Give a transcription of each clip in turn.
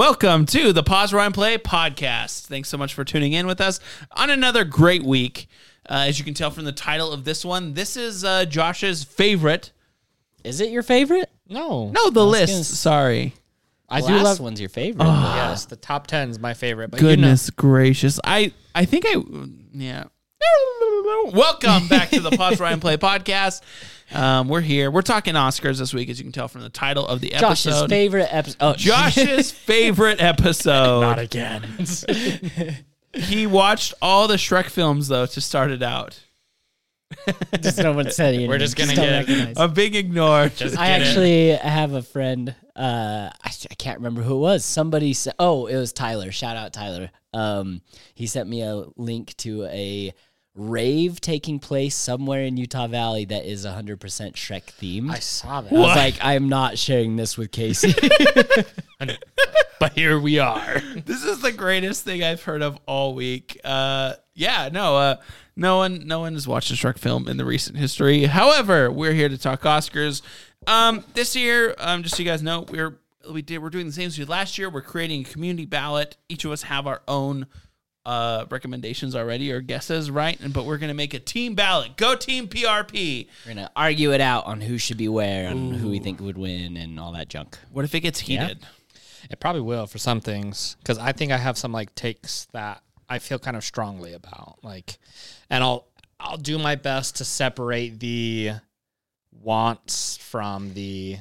Welcome to the Pause Rewind Play podcast. Thanks so much for tuning in with us on another great week. Uh, as you can tell from the title of this one, this is uh, Josh's favorite. Is it your favorite? No, No, the list. gonna s- Sorry. I the do last love. one's your favorite. Yes, the top ten is my favorite. But Goodness gracious. I I think I yeah. Welcome back to the Pause Ryan Play podcast. Um, we're here. We're talking Oscars this week, as you can tell from the title of the episode. Josh's favorite episode. Oh, Josh's favorite episode. Not again. He watched all the Shrek films though to start it out. just no one said anything. We're just gonna don't get- recognize. A big ignore. I get it. actually have a friend. Uh, I, I can't remember who it was. Somebody said, "Oh, it was Tyler." Shout out Tyler. Um, he sent me a link to a rave taking place somewhere in Utah Valley that is 100% Shrek themed. I saw that. I was What? like, I'm not sharing this with Casey. but here we are. this is the greatest thing I've heard of all week. Uh, yeah, no, uh, no one, no one has watched a Shrek film in the recent history. However, we're here to talk Oscars. Um, this year, um, just so you guys know, we're we did we're doing the same as we did last year. We're creating a community ballot. Each of us have our own uh, recommendations already or guesses, right? And but we're gonna make a team ballot. Go team PRP. We're gonna argue it out on who should be where and who we think would win and all that junk. What if it gets heated? It probably will for some things because I think I have some like takes that I feel kind of strongly about. Like, and I'll I'll do my best to separate the wants from the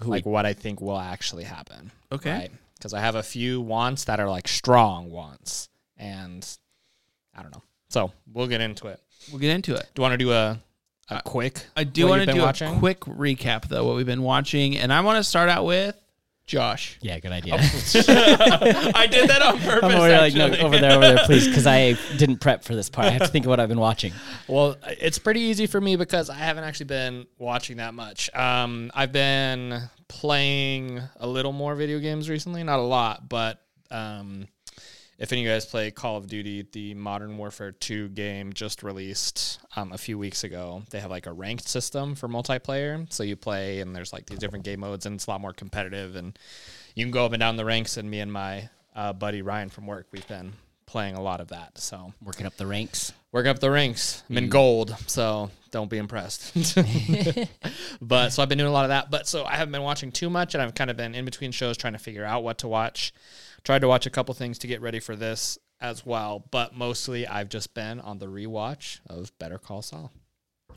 like what I think will actually happen. Okay. Right? Because I have a few wants that are like strong wants, and I don't know. So we'll get into it. We'll get into it. Do you want to do a a quick? I do want to do watching? a quick recap though what we've been watching, and I want to start out with Josh. Yeah, good idea. I did that on purpose. I'm over there, like, no, over there, over there, please, because I didn't prep for this part. I have to think of what I've been watching. Well, it's pretty easy for me because I haven't actually been watching that much. Um, I've been playing a little more video games recently, not a lot, but um, if any of you guys play Call of Duty, the Modern Warfare 2 game just released um, a few weeks ago. They have like a ranked system for multiplayer. So you play, and there's like these different game modes, and it's a lot more competitive. And you can go up and down the ranks. And me and my uh, buddy Ryan from work, we've been playing a lot of that. So Working up the ranks. working up the ranks. I'm in gold, so don't be impressed. but so I've been doing a lot of that. But so I haven't been watching too much, and I've kind of been in between shows trying to figure out what to watch. Tried to watch a couple things to get ready for this as well, but mostly I've just been on the rewatch of Better Call Saul,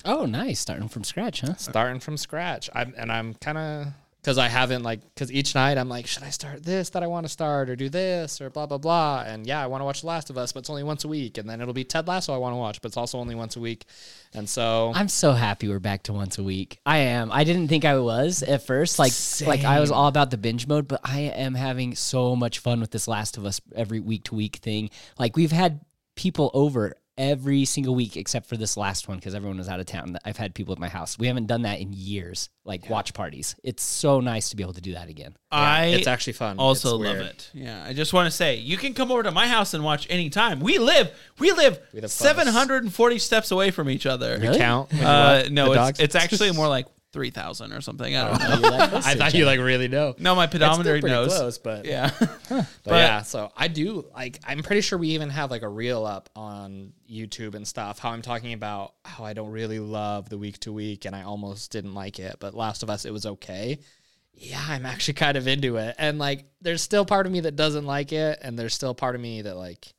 Oh, nice. Starting from scratch, huh? starting from scratch. I'm and I'm kind of because I haven't like because each night I'm like, should I start this that I want to start or do this or blah blah blah. And yeah, I want to watch The Last of Us, but it's only once a week. And then it'll be Ted Lasso I want to watch, but it's also only once a week. And so I'm so happy we're back to once a week. I am. I didn't think I was at first. Like, like I was all about the binge mode, but I am having so much fun with this Last of Us every week to week thing. Like, we've had people over every single week except for this last one because everyone was out of town. I've had people at my house. We haven't done that in years, like watch parties. It's so nice to be able to do that again. I it's actually fun. also It's love weird. it. Yeah, I just want to say you can come over to my house and watch anytime. We live, we live live 740 steps away from each other. Really? Count. Uh, no, it's, it's actually more like 3,000 or something. I oh, don't know. You're that close I thought you like really know. No, my It's still pedometer pretty knows. close, but Yeah. But, yeah, so I do like I'm pretty sure we even have like a reel up on YouTube and stuff how I'm talking about how I don't really love the week to week and I almost didn't like it, but Last of Us it was okay. Yeah, I'm actually kind of into it. And like there's still part of me that doesn't like it and there's still part of me that like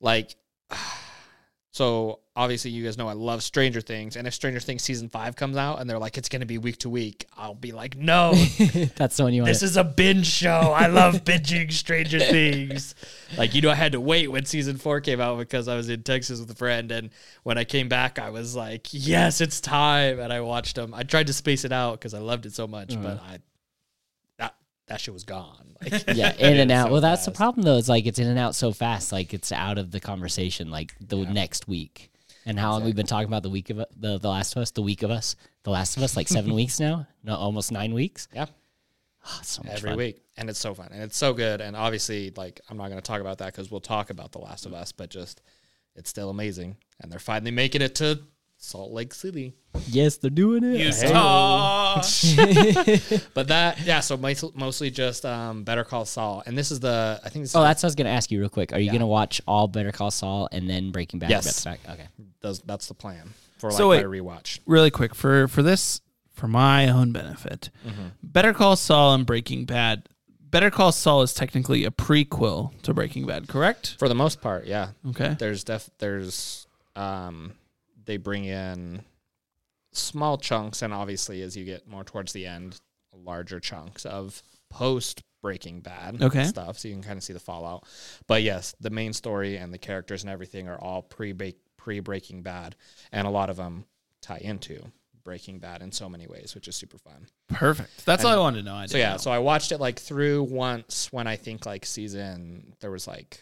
like so obviously you guys know I love Stranger Things and if Stranger Things season 5 comes out and they're like it's going to be week to week, I'll be like no, That's the one you want. this is a binge show. I love binging Stranger Things. Like, you know, I had to wait when season four came out because I was in Texas with a friend. And when I came back, I was like, yes, it's time. And I watched them. I tried to space it out because I loved it so much, uh-huh. but I, that, shit was gone. Like, yeah, in and out. so well, that's the problem though. It's like it's in and out so fast. Like it's out of the conversation. Like the next week, and how long we've been talking about the week of the the Last of Us, the week of us, the Last of Us, like seven weeks now. No, almost nine weeks. Yeah. Oh, so much every fun. week. And it's so fun. And it's so good. And obviously, like, I'm not going to talk about that because we'll talk about The Last of Us, but just, it's still amazing. And they're finally making it to Salt Lake City. Yes, they're doing it. Utah. But that, yeah, so mostly, mostly just um, Better Call Saul. And this is the, I think this Oh, is, that's what I was gonna ask you real quick. Are you gonna watch all Better Call Saul and then Breaking Bad? Yes. back to back? Okay. does, that's the plan for like So my wait. rewatch. really quick for for this for my own benefit. Better Call Saul and Breaking Bad. Better Call Saul is technically a prequel to Breaking Bad, correct? For the most part, yeah. Okay. There's def, there's, um, they bring in small chunks, and obviously as you get more towards the end, larger chunks of post Breaking Bad Okay. stuff, so you can kind of see the fallout. But yes, the main story and the characters and everything are all pre pre Breaking Bad, and a lot of them tie into Breaking Bad in so many ways, which is super fun. Perfect. That's all I wanted to know. I So yeah, know. so I watched it like through once when I think like season there was like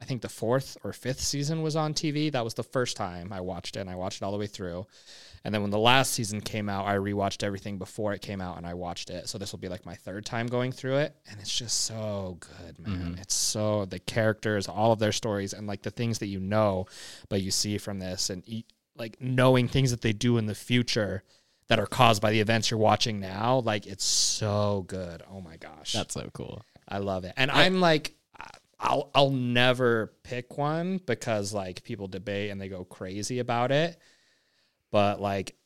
I think the fourth or fifth season was on TV. That was the first time I watched it and I watched it all the way through. And then when the last season came out, I rewatched everything before it came out and I watched it. So this will be like my third time going through it and it's just so good, man. Mm-hmm. It's so the characters, all of their stories and like the things that you know but you see from this and like knowing things that they do in the future that are caused by the events you're watching now, like it's so good. Oh my gosh. That's so cool. I love it. And I'm like I'll I'll never pick one because like people debate and they go crazy about it. But like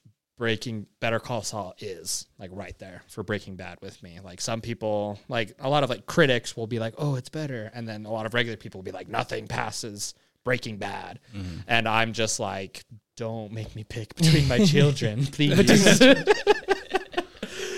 Breaking Better Call Saul is like right there for Breaking Bad with me. Like some people, like a lot of like critics will be like, "Oh, it's better," and then a lot of regular people will be like, "Nothing passes Breaking Bad," mm-hmm. and I'm just like, "Don't make me pick between my children, please."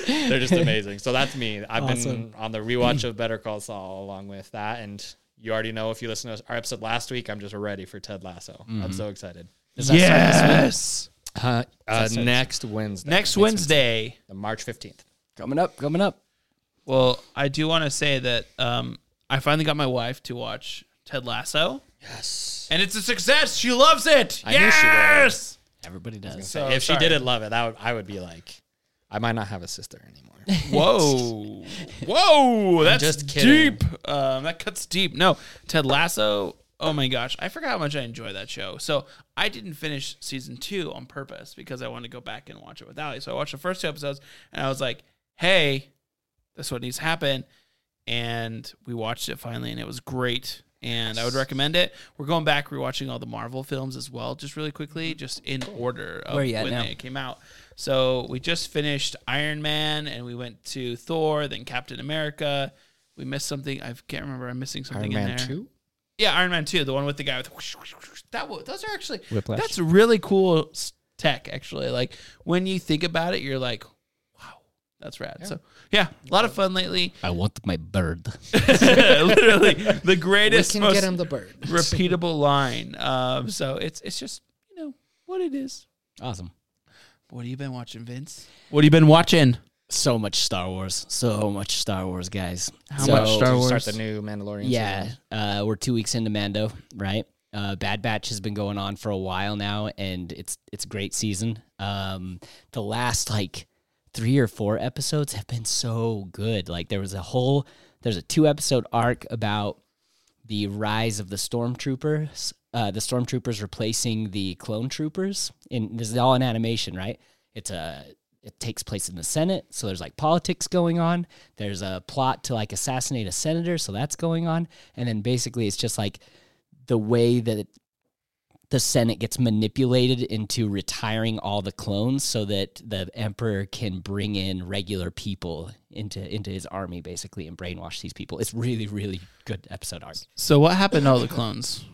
They're just amazing. So that's me. I've been on the rewatch of Better Call Saul along with that, and you already know if you listen to our episode last week, I'm just ready for Ted Lasso. I'm so excited. Does that start this week? yes. Uh, uh, next Wednesday. Next Wednesday. the March 15th. Coming up, coming up. Well, I do want to say that um, I finally got my wife to watch Ted Lasso, Yes. and it's a success. She loves it. I knew she would. yes. Everybody does. So, if she didn't love it, that would, I would be like, I might not have a sister anymore. Whoa, whoa, that's just kidding. deep. Um, that cuts deep. No, Ted Lasso. Oh my gosh, I forgot how much I enjoy that show. So I didn't finish season two on purpose because I wanted to go back and watch it with Ali. So I watched the first two episodes, and I was like, "Hey, that's what needs to happen." And we watched it finally, and it was great. And I would recommend it. We're going back rewatching all the Marvel films as well, just really quickly, just in order of Where you at when now? they came out. So we just finished Iron Man, and we went to Thor, then Captain America. We missed something. I can't remember. I'm missing something in there. 2? Yeah, Iron Man two, the one with the guy with whoosh, whoosh, whoosh. that. wa- Those are actually Whiplash. that's really cool tech. Actually, like when you think about it, you're like, wow, that's rad. So yeah, a lot of fun lately. I want my bird. Literally the greatest, most the bird. repeatable line. Um, so it's it's just you know what it is. Awesome. What have you been watching, Vince? What have you been watching? So much Star Wars. So much Star Wars, guys. How So- much Star Wars? Start the new Mandalorian. Yeah, season. uh, we're two weeks into Mando, right? Uh, Bad Batch has been going on for a while now, and it's it's a great season. Um, the last like three or four episodes have been so good. Like there was a whole there's a two episode arc about the rise of the stormtroopers. Uh, the stormtroopers replacing the clone troopers. In this is all in animation, right? It's a it takes place in the Senate, so there's like politics going on. There's a plot to like assassinate a senator, so that's going on. And then basically, it's just like the way that the Senate gets manipulated into retiring all the clones so that the emperor can bring in regular people into into his army basically and brainwash these people. It's really really good episode art. So what happened to all the clones?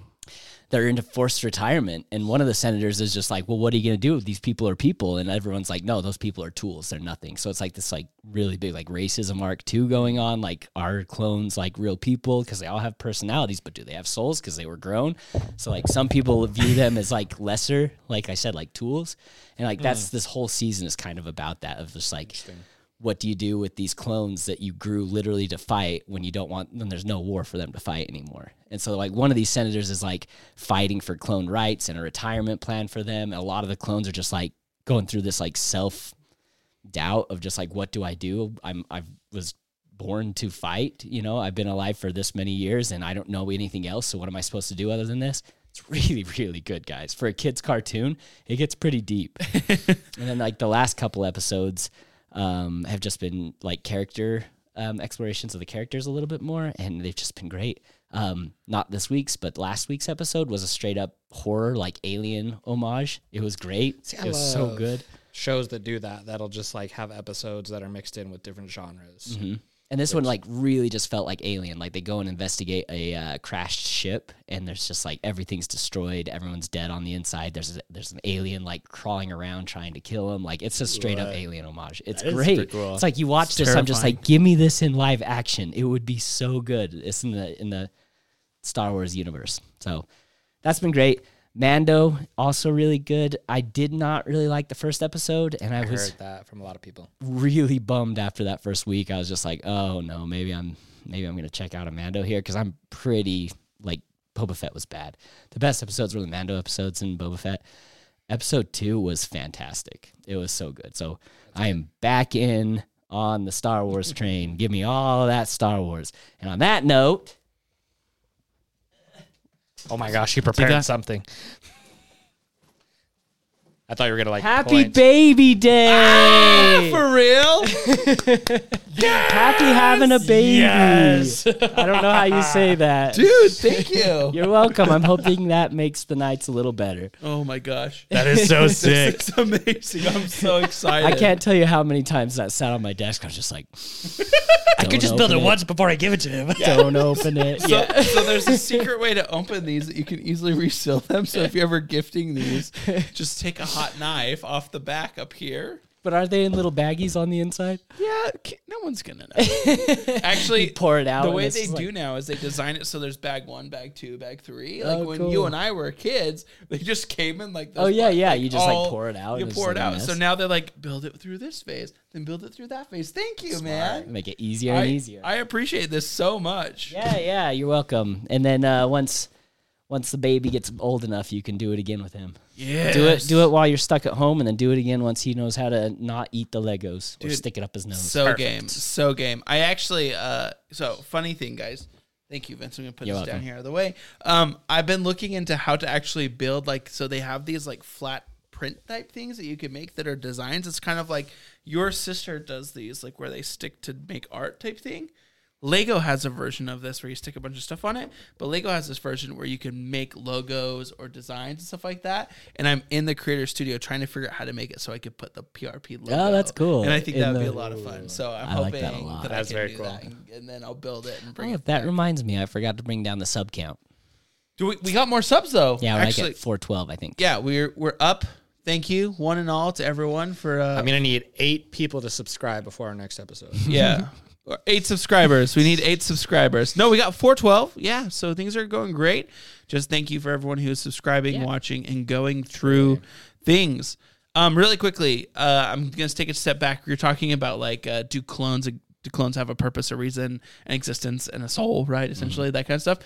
They're into forced retirement and one of the senators is just like, "Well, what are you going to do? These people are people." And everyone's like, "No, those people are tools. They're nothing." So it's like this like really big like racism arc too going on. Like are clones like real people because they all have personalities, but do they have souls because they were grown? So like some people view them as like lesser, like I said, like tools. And like that's hmm. this whole season is kind of about that of just like what do you do with these clones that you grew literally to fight when you don't want when there's no war for them to fight anymore? And so like one of these senators is like fighting for clone rights and a retirement plan for them. And a lot of the clones are just like going through this like self doubt of just like what do i do? I'm i was born to fight you know? I've been alive for this many years and i don't know anything else so what am i supposed to do other than this? It's It's really, really good, guys. For a kids' cartoon, it gets pretty deep. and then like the last couple episodes um, have just been like character um, explorations of the characters a little bit more, and they've just been great. Um, not this week's, but last week's episode was a straight up horror, like alien homage. It was great. I it was so good. Shows that do that, that'll just like have episodes that are mixed in with different genres. Mm-hmm. And this one like really just felt like Alien. Like they go and investigate a uh, crashed ship, and there's just like everything's destroyed. Everyone's dead on the inside. There's a, there's an alien like crawling around trying to kill him. Like it's a straight up Alien homage. It's is great. cool. It's like you watch this. I'm just like, give me this in live action. It would be so good. It's in the in the Star Wars universe. So that's been great. Mando also really good. I did not really like the first episode, and I, I was heard that from a lot of people. really bummed after that first week. I was just like, oh no, maybe I'm maybe I'm gonna check out a Mando here because I'm pretty like Boba Fett was bad. The best episodes were the Mando episodes and Boba Fett. Episode two was fantastic. It was so good. So I am back in on the Star Wars train. Give me all that Star Wars. And on that note, Oh my gosh, he prepared something. I thought you were gonna like happy point. baby ah, day. For real? happy having a baby. Yes. I don't know how you say that. Dude, thank you. You're welcome. I'm hoping that makes the nights a little better. oh my gosh. that is so sick. It's amazing. I'm so excited. I can't tell you how many times that sat on my desk. I was just like, I could just build it once before I give it to him. Don't open it. So, so there's a secret way to open these that you can easily reseal them. So if you're ever gifting these, just take a hot knife off the back up here. But are they in little baggies on the inside? Yeah, no one's gonna know. Actually, You pour it out The and way it's they just do like- now is they design it so there's bag one, bag two, bag three. Like Oh, when cool. you and I were kids, they just came in like. Those Oh, yeah, yeah, you just, like, pour it out You and it's pour it like a out. mess. So now they're like, build it through this phase, then build it through that phase. Thank you, man. Make it easier I, and easier. I appreciate this so much. yeah, yeah, you're welcome. And then uh, once once the baby gets old enough, you can do it again with him. Yeah. Do it do it while you're stuck at home, and then do it again once he knows how to not eat the Legos or stick it up his nose. So game, so game. I actually, uh, so funny thing, guys. Thank you, Vince. I'm gonna put You're this down here out of the way. Um, I've been looking into how to actually build like so they have these like flat print type things that you can make that are designs. It's kind of like your sister does these, like where they stick to make art type thing. Lego has a version of this where you stick a bunch of stuff on it, but Lego has this version where you can make logos or designs and stuff like that. And I'm in the creator studio trying to figure out how to make it so I could put the PRP logo. Oh, that's cool. And I think In that would be a lot of fun. So I'm I like hoping that a lot. that That's I can very do cool. that, and, and then I'll build it and bring Oh, it. that back. reminds me, I forgot to bring down the sub count. Do we, we got more subs though? Yeah, we're actually, like at 412, I think. yeah, we're we're up. Thank you, one and all, to everyone for. Uh, I'm gonna need eight people to subscribe before our next episode. yeah. Or Eight subscribers. We need eight subscribers. No, we got 412. Yeah, so things are going great. Just thank you for everyone who's subscribing, Yeah. watching, and going through things. Um, really quickly, uh, I'm gonna take a step back. You're talking about like, uh, do clones do clones have a purpose, a reason, an existence, and a soul? Right, essentially that kind of stuff.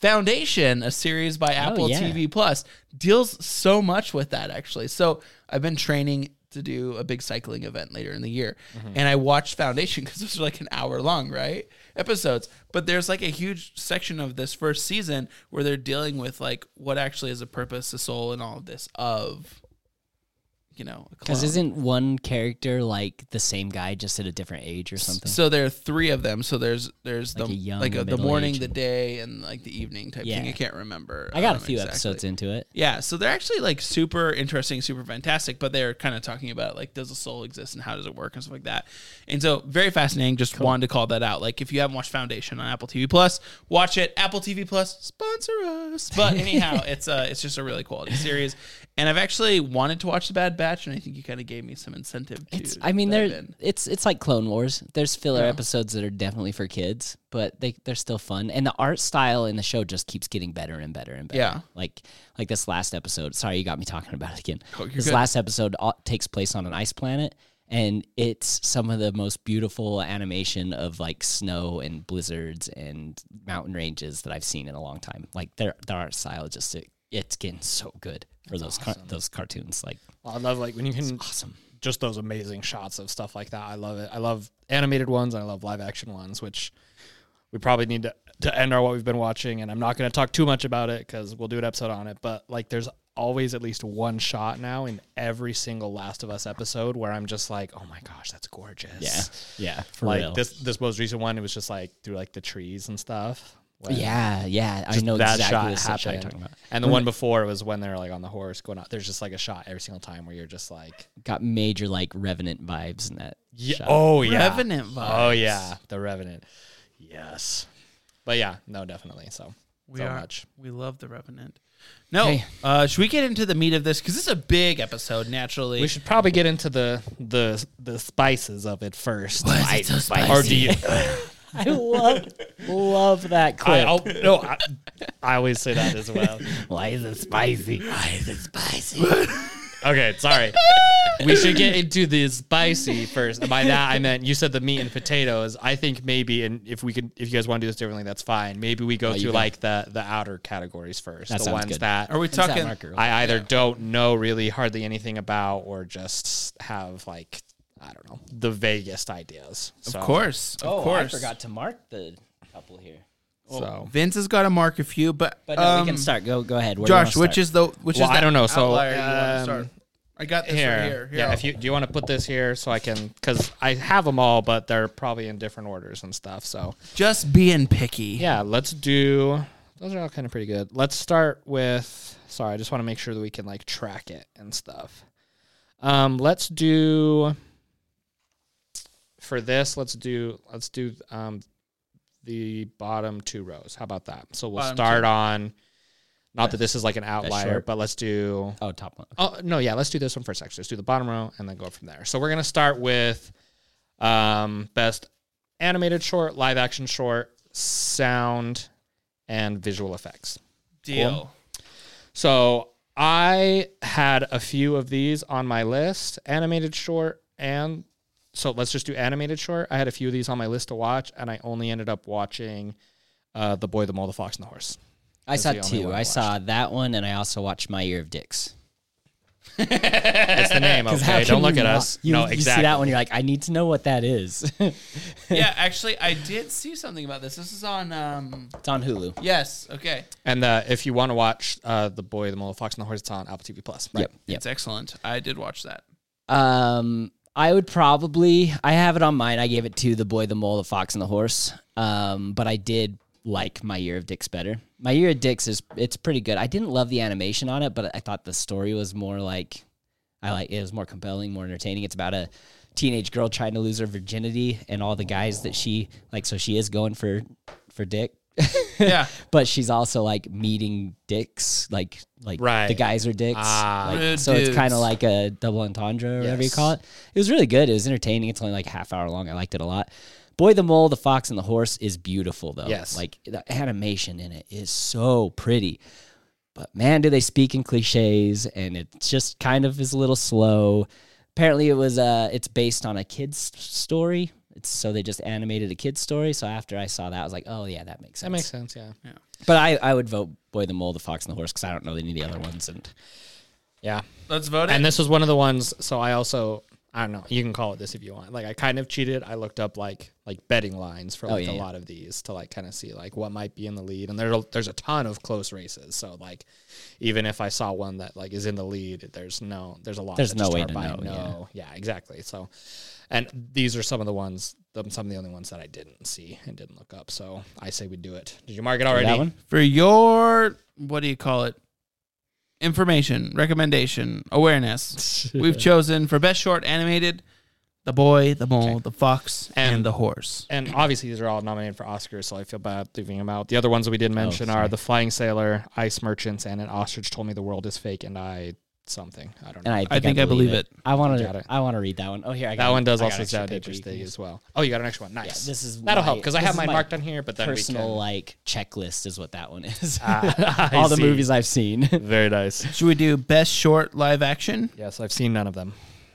Foundation, a series by Apple yeah. TV Plus, deals so much with that actually. So I've been training to do a big cycling event later in the year, mm-hmm. and I watched Foundation because those are like an hour long, right? Episodes, but there's like a huge section of this first season where they're dealing with like what actually is a purpose, a soul, and all of this of, you know, Because isn't one character like the same guy just at a different age or something? So there are three of them. So there's there's Like the a young, like the middle morning, age, the day, and like the evening type thing. I can't remember. I got a um, few exactly. episodes into it. Yeah, so they're actually like super interesting, super fantastic, but they're kind of talking about like does a soul exist and how does it work and stuff like that. And so very fascinating. Just wanted to call that out. Like if you haven't watched Foundation on Apple TV Plus, watch it. Apple TV Plus sponsor us. But anyhow, it's uh it's just a really quality series. And I've actually wanted to watch The Bad Batch, and I think you kind of gave me some incentive to. It's, I mean, there it's it's like Clone Wars. There's filler Yeah. episodes that are definitely for kids, but they they're still fun. And the art style in the show just keeps getting better and better and better. Yeah. Like like this last episode. Sorry, you got me talking about it again. Oh, this good. last episode uh, takes place on an ice planet. And it's some of the most beautiful animation of like snow and blizzards and mountain ranges that I've seen in a long time. Like their their art style just it's getting so good for those car- those cartoons. Like I love like when you can awesome. just those amazing shots of stuff like that. I love it. I love animated ones. I love live action ones, which we probably need to to end our what we've been watching, and I'm not going to talk too much about it because we'll do an episode on it. But like, there's always at least one shot now in every single Last of Us episode where I'm just like, oh my gosh, that's gorgeous. Yeah, yeah, for like real. this this most recent one, it was just like through like the trees and stuff. When yeah, yeah. I know that exactly shot the shot you're happened. talking about. And the one before was when they're like on the horse going out. There's just like a shot every single time where you're just like, Got major like Revenant vibes in that. yeah, shot. oh yeah, Revenant vibes. oh yeah, the Revenant, yes. But yeah, no, definitely. So We so are. much. We love the Revenant. No, Hey. uh, should we get into the meat of this? Because this is a big episode. Naturally, We should probably get into the the the spices of it first. Why is it so Or do you? I love love that I, clip. I'll, no, I, I always say that as well. Why is it spicy? Why is it spicy? Okay, sorry. we should get into the spicy first. And by that I meant you said the meat and potatoes. I think maybe, and if we could, if you guys want to do this differently, that's fine. Maybe we go you through like the the outer categories first, That the sounds ones good. are we talking? marker? I either don't know really hardly anything about, or just have like I don't know the vaguest ideas. Of course, of oh, course. I forgot to mark the couple here. So Vince has got to mark a few, but But no, um, we can start. Go go ahead. Where do you Josh, wanna which start? is the which Well, is the I don't know, so, outlier you want to um, start? I got this here, right here. Here, yeah. I'll- If you do you want to put this here so I can because I have them all, but they're probably in different orders and stuff. So just being picky. yeah, let's do. Those are all kind of pretty good. Let's start with. Sorry, I just want to make sure that we can like track it and stuff. Um, let's do. For this, let's do let's do um, the bottom two rows. How about that? So we'll Bottom start two. on. Not that this is like an outlier, short. but let's do. Oh, top one. Oh no, yeah. Let's do this one first. Actually, let's do the bottom row and then go from there. So we're gonna start with um, best animated short, live action short, sound, and visual effects. Deal. So I had a few of these on my list, animated short, and so let's just do animated short. I had a few of these on my list to watch, and I only ended up watching uh, the boy, the mole, the fox, and the horse. I That's saw two. I I saw that one, and I also watched My Year of Dicks. That's the name. 'Cause how Okay, don't look at not- us. You, no, you see that one, you're like, I need to know what that is. yeah, actually, I did see something about this. This is on. um it's on Hulu. Yes. Okay. And uh, if you want to watch uh, the boy, the mole, the fox, and the horse, it's on Apple TV Plus. Right? Yep. Yep. It's excellent. I did watch that. Um, I would probably. I have it on mine. I gave it to the boy, the mole, the fox, and the horse. Um, but I did like my year of dicks better. My year of dicks is it's pretty good. I didn't love the animation on it, but I thought the story was more like I like it was more compelling, more entertaining. It's about a teenage girl trying to lose her virginity and all the guys that she like. So she is going for for dick. Yeah. but she's also like meeting dicks, like like the Right. guys are dicks. Ah. like, so it's kind of like a double entendre or whatever you call it. It was really good. It was entertaining. It's only like half hour long. I liked it a lot. Boy the Mole, the Fox, and the Horse is beautiful though. Yes. like the animation in it is so pretty. But man, do they speak in cliches, and it just kind of is a little slow. Apparently, it was uh, it's based on a kid's story. It's so they just animated a kid's story. So after I saw that, I was like, oh yeah, that makes sense. That makes sense. Yeah. But I, I would vote Boy the Mole, the Fox, and the Horse because I don't know any of the other ones. And Yeah. Let's vote it. And this was one of the ones. So I also, I don't know. You can call it this if you want. Like I kind of cheated. I looked up like like betting lines for Oh, like yeah, a yeah. lot of these to like kind of see like what might be in the lead. And there's a, there's a ton of close races. So like even if I saw one that like is in the lead, there's no there's a lot. There's that no just way are to by know, No. Yeah. Exactly. So. And these are some of the ones, some of the only ones that I didn't see and didn't look up. So I say we do it. Did you mark it already? that one, for your what do you call it? Information, recommendation, awareness. We've chosen for best short animated, the boy, the mole, Okay. the fox, and, And- the horse. and obviously these are all nominated for Oscars, so I feel bad leaving them out. The other ones that we didn't oh, mention sorry. are The Flying Sailor, Ice Merchants, and An Ostrich Told Me the World is Fake, and I something I don't know. and I think I think I believe it. I want Got to. it. I want to read that one. Oh, here I got that one does I also sound interesting as well. Oh, you got an extra one. Yeah, Nice. this is That'll my- help because I have mine my marked on here, but then Personal we like checklist is what that one is. Ah, I All the movies I've seen. Very nice. Should we do best short live action? Yes, I've seen none of them.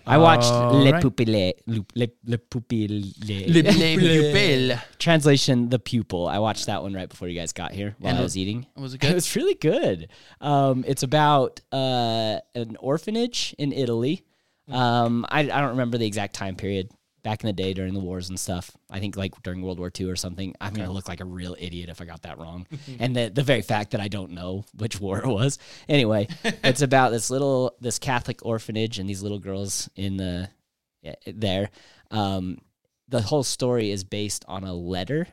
I watched All Le right. Pupille. Le, Le, Le Pupille. Le Pupille. Translation: The Pupil. I watched that one right before you guys got here while And I was eating. Was it good? It was really good. Um, it's about uh, an orphanage in Italy. Um, I, I don't remember the exact time period, back in the day during the wars and stuff. I think like during World War II or something. I'm gonna look like a real idiot if I got that wrong. and the the very fact that I don't know which war it was. Anyway, it's about this little this Catholic orphanage and these little girls in the yeah, there. Um, the whole story is based on a letter.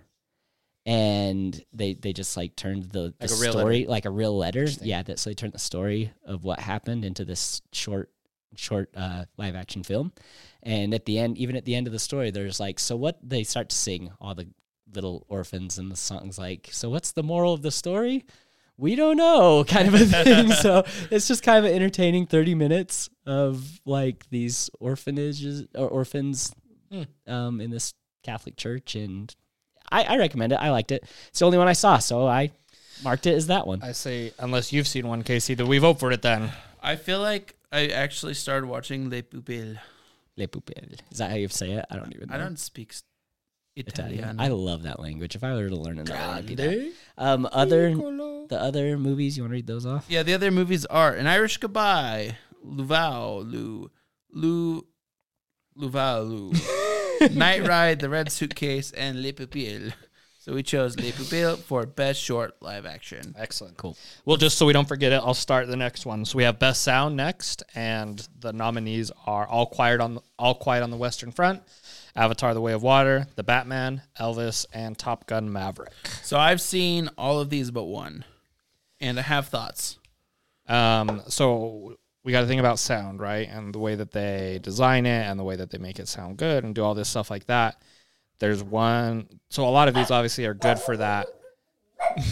And they, they just like turned the, the Like a real story like a real letter. Yeah, that so they turned the story of what happened into this short short uh, live action film. And at the end, even at the end of the story, there's like, so what? They start to sing all the little orphans and the songs like, so what's the moral of the story? We don't know, kind of a thing. so it's just kind of an entertaining 30 minutes of like these orphanages or orphans um, in this Catholic church. And I, I recommend it. I liked it. It's the only one I saw. So I marked it as that one. I say, unless you've seen one, Casey, that we vote for it then? I feel like I actually started watching Les Pupilles. Le Pupille. Is that how you say it? I don't even know. I don't speak Italian. Italian. I love that language. If I were to learn another one, it'd be that. Um, other the other movies, you want to read those off? Yeah, the other movies are An Irish Goodbye, Luval, Lu, Lu, Luval, Lu, Night Ride, The Red Suitcase, and Le Pupilles. So we chose Les Pupilles for best short live action. Excellent. Cool. Well, just so we don't forget it, I'll start the next one. So we have Best Sound next, and the nominees are All Quiet on All Quiet on the Western Front, Avatar: The Way of Water, The Batman, Elvis, and Top Gun: Maverick. So I've seen all of these but one, and I have thoughts. Um, so we got to think about sound, right, and the way that they design it, and the way that they make it sound good, and do all this stuff like that. There's one. So a lot of these obviously are good for that.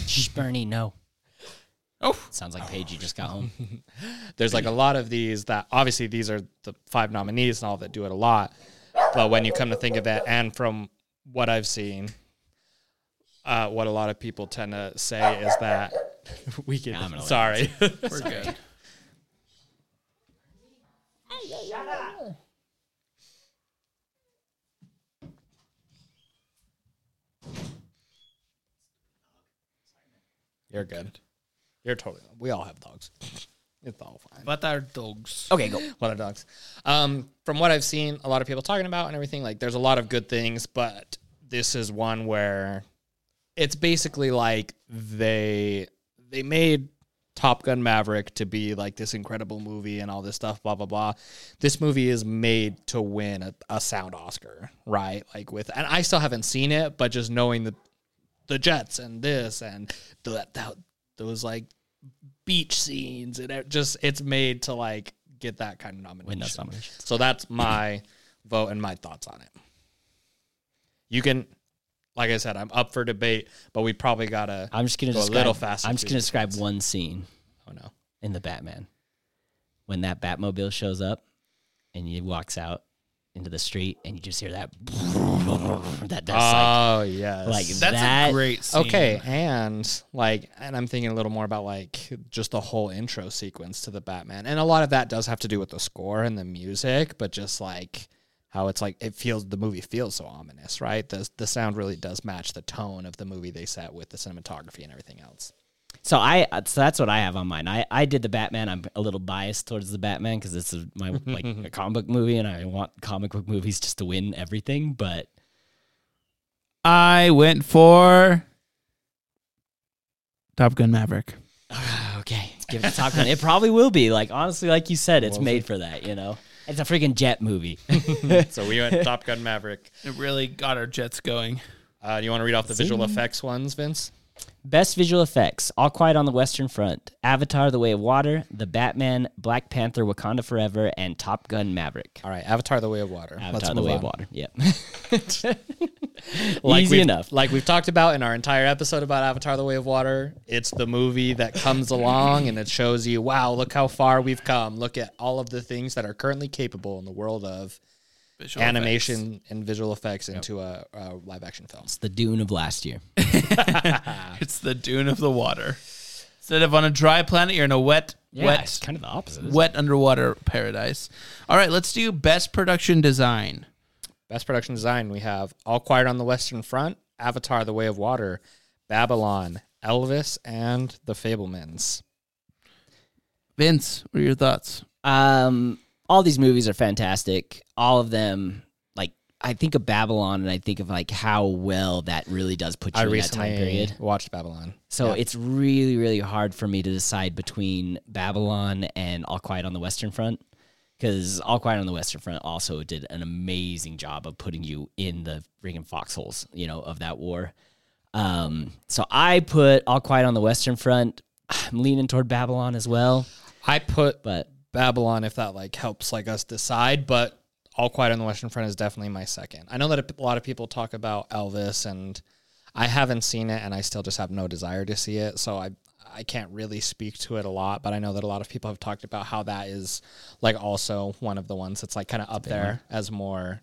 Shh, Bernie, no. Oh, Sounds like Paige. You just got home. there's like a lot of these that obviously these are the five nominees and all that do it a lot. But when you come to think of it, and from what I've seen, uh, what a lot of people tend to say is that we can. I'm sorry. we're good. You're good. You're totally. We all have dogs. It's all fine. But our dogs. Okay, go. What are dogs? Um, from what I've seen, a lot of people talking about and everything, like there's a lot of good things, but this is one where it's basically like they they made Top Gun Maverick to be like this incredible movie and all this stuff, blah blah blah. This movie is made to win a, a sound Oscar, right? Like with, and I still haven't seen it, but just knowing the the jets and this and the, that those like beach scenes and it just it's made to like get that kind of nomination. Win those nominations. So that's my vote and my thoughts on it. You can, like I said, I'm up for debate, but we probably gotta. I'm just gonna Go a describe, little fast I'm just gonna describe one scene Oh no! in the Batman when that Batmobile shows up and he walks out into the street and you just hear that that does Oh yes. like, like That's that. a great scene. Okay, and like, and I'm thinking a little more about like just the whole intro sequence to the Batman, and a lot of that does have to do with the score and the music, but just like how it's like it feels the movie feels so ominous, right? The the sound really does match the tone of the movie they set with the cinematography and everything else. So I so that's what I have on mine. I, I did the Batman. I'm a little biased towards the Batman because this is my like a comic book movie, and I want comic book movies just to win everything. But I went for Top Gun Maverick. okay, give it to Top Gun. It probably will be. Like honestly, like you said, it's made for that. You know, it's a freaking jet movie. So we went Top Gun Maverick. It really got our jets going. Uh, do you want to read off the visual effects ones, Vince? Best visual effects: All Quiet on the Western Front, Avatar: The Way of Water, The Batman, Black Panther: Wakanda Forever, and Top Gun Maverick. All right, Avatar: The Way of Water. Avatar: Let's The Way on. of Water. Yep. like Easy enough. Like we've talked about in our entire episode about Avatar: The Way of Water, it's the movie that comes along and it shows you, wow, look how far we've come. Look at all of the things that are currently capable in the world of Visual animation and visual effects into a, a live action film. It's the Dune of last year. It's the dune of the water. Instead of on a dry planet, you're in a wet, Yeah, wet, it's kind of the opposite. wet underwater paradise. All right, let's do best production design. Best production design, we have All Quiet on the Western Front, Avatar: The Way of Water, Babylon, Elvis, and The Fabelmans. Vince, what are your thoughts? Um, all these movies are fantastic. All of them, like I think of Babylon and I think of like how well that really does put you I in that time period. watched Babylon. So Yeah. it's really, really hard for me to decide between Babylon and All Quiet on the Western Front. Because All Quiet on the Western Front also did an amazing job of putting you in the freaking foxholes, you know, of that war. Um, so I put All Quiet on the Western Front. I'm leaning toward Babylon as well, I put but Babylon if that like helps like us decide, but All Quiet on the Western Front is definitely my second. I know that a lot of people talk about Elvis, and I haven't seen it, and I still just have no desire to see it, so I I can't really speak to it a lot. But I know that a lot of people have talked about how that is like also one of the ones that's like kind of up there as more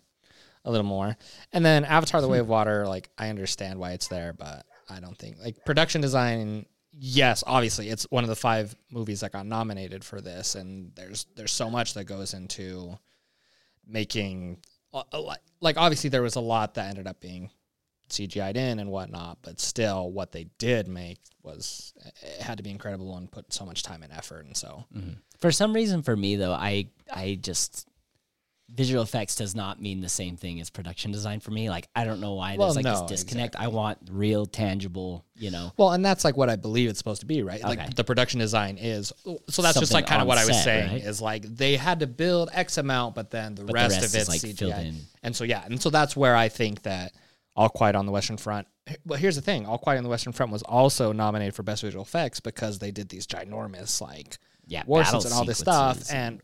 a little more. And then Avatar: The Way of Water, like I understand why it's there, but I don't think like production design. Yes, obviously it's one of the five movies that got nominated for this, and there's there's so much that goes into making uh, uh, a- a like obviously there was a lot that ended up being CGI'd in and whatnot, but still what they did make was it had to be incredible and put so much time and effort, and so. Mm-hmm. For some reason for me though, I I just visual effects does not mean the same thing as production design for me. Like I don't know why Well, there's like no, this disconnect. I want real, tangible, you know. Well, and that's like what I believe it's supposed to be, right? Okay. Like the production design is. So that's just like kind of what I was saying right? is like they had to build X amount, but then the, the rest, rest of it's like, CGI. in. And so yeah, and so that's where I think that All Quiet on the Western Front. Well, here's the thing: All Quiet on the Western Front was also nominated for Best Visual Effects because they did these ginormous like Yeah, war scenes and all this stuff, and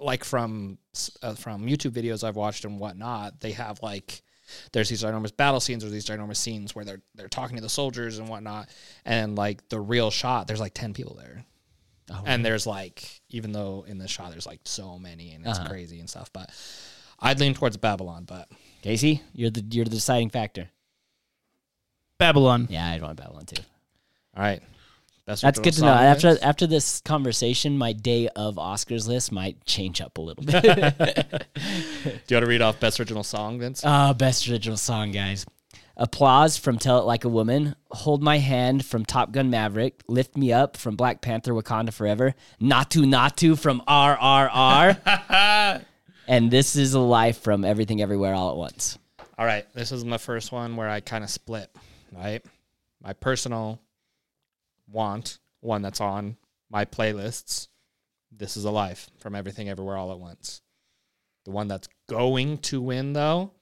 like from uh, from YouTube videos I've watched and whatnot, they have like there's these ginormous battle scenes or these ginormous scenes where they're they're talking to the soldiers and whatnot, and like the real shot, there's like ten people there, Oh, and there's like even though in the shot there's like so many and it's Uh-huh. crazy and stuff, but I'd lean towards Babylon, but Casey, you're the you're the deciding factor. Babylon. Yeah, I'd want Babylon too. all right, best That's good to know. After mix? after this conversation, my day of Oscars list might change up a little bit. do you want to read off best original song, Vince? Ah, best original song, guys. Applause from Tell It Like a Woman. Hold My Hand from Top Gun Maverick. Lift Me Up from Black Panther Wakanda Forever. Naatu Naatu from RRR. and This Is a Life from Everything Everywhere All at Once. All right, this is my first one where I kind of split, right? My personal want, one that's on my playlists. This is a life from everything everywhere all at once. The one that's going to win though,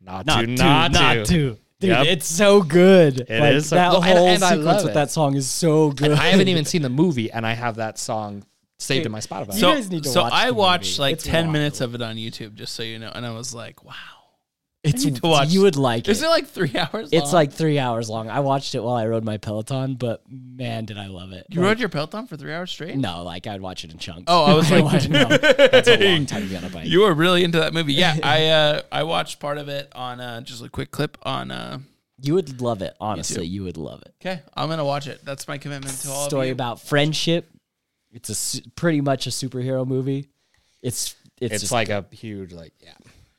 not, to, not, to. Dude, Yep. it's so good. It like, is so- That Well, whole and I sequence love with it. that song is so good. And I haven't even seen the movie, and I have that song saved in my Spotify. You So, guys need to so watch I the watched movie. like It's 10 wild. minutes of it on YouTube, just so you know. And I was like, wow. It's need to watch- You would like Is it. it like three hours long? It's long? like three hours long. I watched it while I rode my Peloton, but man, did I love it. You Like, rode your Peloton for three hours straight? No, like I'd watch it in chunks. Oh, I was like, no, that's a long time to be on a bike. You were really into that movie. Yeah, I uh, I watched part of it on uh, just a quick clip on. Uh, You would love it. Honestly, you would love it. okay, I'm gonna watch it. That's my commitment to all Story of you. about friendship. It's a su- pretty much a superhero movie. It's it's, it's just, like a huge, like, yeah.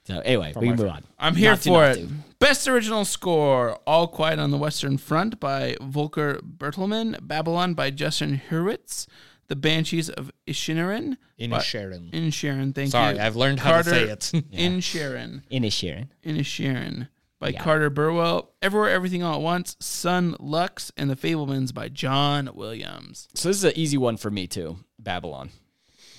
So anyway. We can move on. I'm here Not to for not it. to. Best original score: All Quiet on the Western Front by Volker Bertelmann, Babylon by Justin Hurwitz, The Banshees of Inisherin. In by- Sharon. In Sharon, thank Sorry, you. I've learned how to say it. In Sharon. Inish Sharon. in a by Yeah. Carter Burwell. Everywhere, Everything All at Once. Son Lux and the Fabelmans by John Williams. So this is an easy one for me too. Babylon.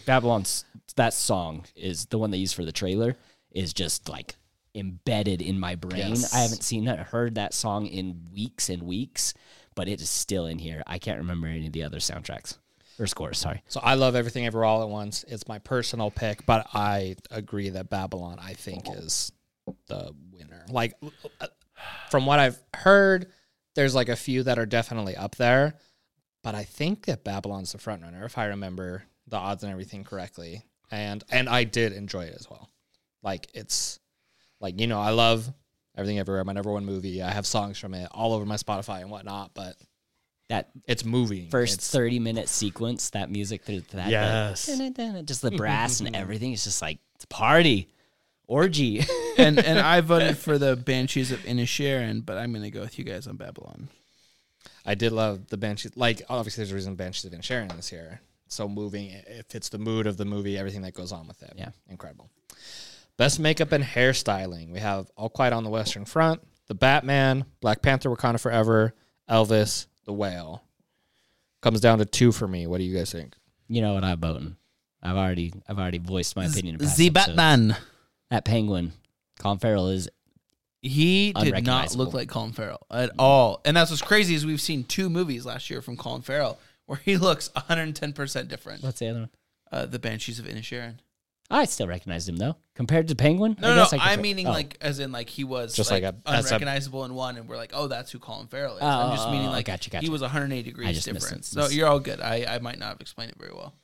Babylon's that song is the one they use for the trailer is just like embedded in my brain. Yes. I haven't seen that heard that song in weeks and weeks, but it is still in here. I can't remember any of the other soundtracks or scores, sorry. So I love everything ever all at once. It's my personal pick, but I agree that Babylon I think is the winner. Like uh, from what I've heard, there's like a few that are definitely up there, but I think that Babylon's the front runner if I remember the odds and everything correctly. And and I did enjoy it as well. Like it's like you know I love everything everywhere. My number one movie. I have songs from it all over my Spotify and whatnot, but That it's moving. first It's- 30 minute sequence, that music through that Yes. that- just the brass and everything it's just like it's a party. Orgy. and and I voted for the Banshees of Inisherin, but I'm gonna go with you guys on Babylon. I did love the Banshees. Like, obviously, there's a reason Banshees of Sharon this year. So moving. It it fits the mood of the movie, everything that goes on with it. Yeah. Incredible. Best makeup and hairstyling. We have All Quiet on the Western Front, The Batman, Black Panther, Wakanda Forever, Elvis, The Whale. Comes down to two for me. What do you guys think? You know what I'm voting. I've already I've already voiced my opinion. in past The. Batman. That penguin, Colin Farrell is He did not look like Colin Farrell at all. And that's what's crazy is we've seen two movies last year from Colin Farrell where he looks 110% different. what's the other one? Uh, the Banshees of Inisherin. I still recognized him though. Compared to Penguin, No, I no, guess no. I I'm meaning oh. like as in like he was Just like, like a- as a- unrecognizable in one, and we're like, oh, that's who Colin Farrell is. Oh, I'm just oh, meaning like gotcha, gotcha. he was 180 I degrees just missed different. So you're all good. I, I might not have explained it very well,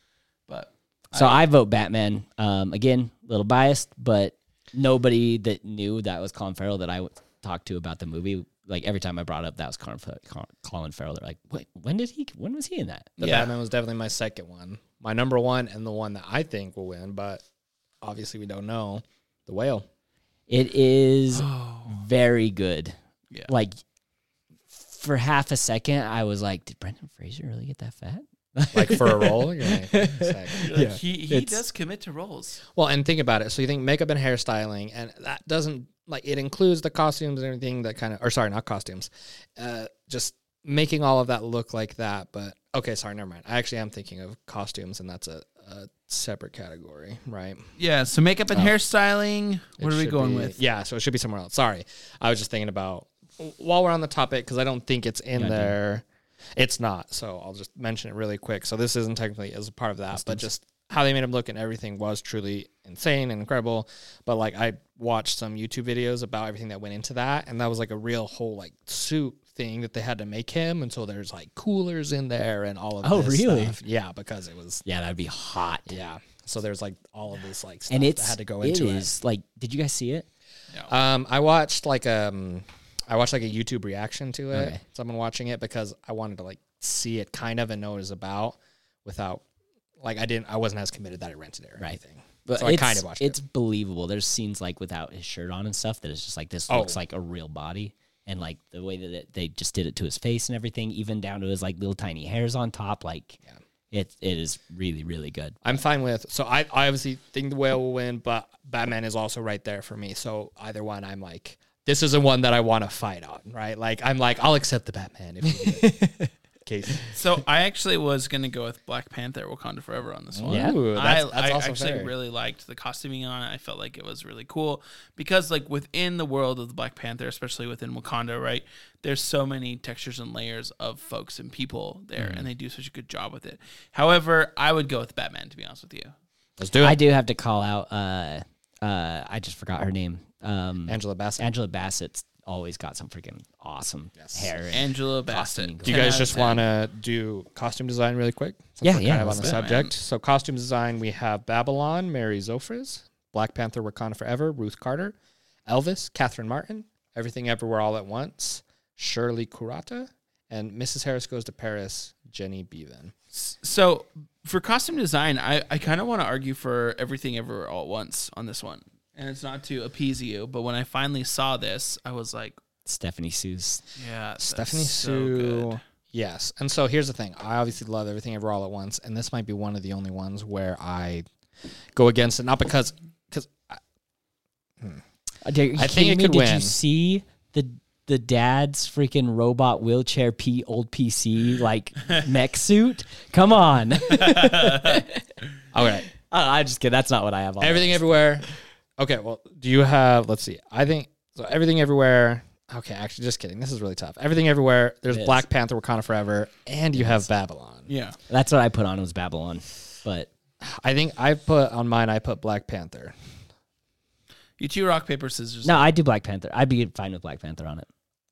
but So I vote Batman. Um, again, a little biased, but nobody that knew that was Colin Farrell that I w- talked to about the movie, like every time I brought up that was Colin, Colin Farrell, they're like, "Wait, when did he? When was he in that?" The Yeah. Batman was definitely my second one. My number one and the one that I think will win, but obviously we don't know. The Whale. It is very good. Yeah. Like for half a second, I was like, "Did Brendan Fraser really get that fat?" Like for a role. You're like, wait a yeah. he he it's- does commit to roles. Well, and think about it. So you think makeup and hairstyling, and that doesn't like it includes the costumes and everything that kind of, or sorry, not costumes, uh, just making all of that look like that. But okay, sorry, never mind. I actually am thinking of costumes, and that's a, a separate category, right? Yeah. So makeup and Oh. hairstyling. It What are we going be- with? Yeah, so it should be somewhere else. Sorry, I was just thinking about while we're on the topic because I don't think it's in Yeah, there. It's not, so I'll just mention it really quick. So this isn't technically as a part of that, but just how they made him look and everything was truly insane and incredible. But like I watched some YouTube videos about everything that went into that, and that was like a real whole like suit thing that they had to make him, and so there's like coolers in there and all of that. Oh, this really? stuff. Yeah, because it was Yeah, that'd be hot. yeah. So there's like all of this like stuff And it's that had to go it into it. is like, did you guys see it? No. Um, I watched like um, I watched like a YouTube reaction to it. Okay. Someone watching it because I wanted to like see it kind of and know what it was about without like I didn't I wasn't as committed that I rented it or Right. anything. But so I it's, kind of watched it's it. believable. There's scenes like without his shirt on and stuff that is just like this Oh. looks like a real body, and like the way that it, they just did it to his face and everything, even down to his like little tiny hairs on top. Like, Yeah. it it is really really good. I'm fine with so I, I obviously think the whale will win, but Batman is also right there for me. So either one, I'm like this is the one that I want to fight on, right? Like I'm like I'll accept the Batman if you do it. Casey. So I actually was gonna go with Black Panther: Wakanda Forever on this one. Yeah. Ooh, I, that's, that's I also actually fair. really liked the costuming on it. I felt like it was really cool because, like, within the world of the Black Panther, especially within Wakanda, right? There's so many textures and layers of folks and people there, Mm-hmm. and they do such a good job with it. However, I would go with Batman to be honest with you. Let's do it. I do have to call out. Uh, uh, I just forgot her name. Um, Angela Bassett. Angela Bassett's always got some freaking awesome yes. hair. and- Angela Costuming. Bassett. Do you guys just want to do costume design really quick? Since Yeah, we're yeah, Kind of on the subject. man. So costume design, we have Babylon, Mary Zophres, Black Panther, Wakanda Forever, Ruth Carter, Elvis, Catherine Martin, Everything Everywhere All at Once, Shirley Kurata, and Mrs. Harris Goes to Paris, Jenny Beavan. So for costume design, I, I kind of want to argue for everything everywhere all at once on this one. And it's not to appease you, but when I finally saw this, I was like, Stephanie Hsu's. yeah, that's Stephanie so Hsu. good. Yes. And so here's the thing. I obviously love Everything Everywhere All at Once, and this might be one of the only ones where I go against it, not because because Uh, Are I think it me? could Did win. you see the the dad's freaking robot wheelchair P old PC like mech suit? Come on. all right. I I'm just kidding. That's not what I have on. Everything everywhere. Okay, well, do you have? Let's see. I think so. Everything everywhere. Okay, actually, just kidding. This is really tough. Everything everywhere. There's It is. Black Panther, Wakanda Forever, and you have Babylon. Yeah. That's what I put on was Babylon. But I think I put on mine. I put Black Panther. You two rock, paper, scissors. no, I do Black Panther. I'd be fine with Black Panther on it.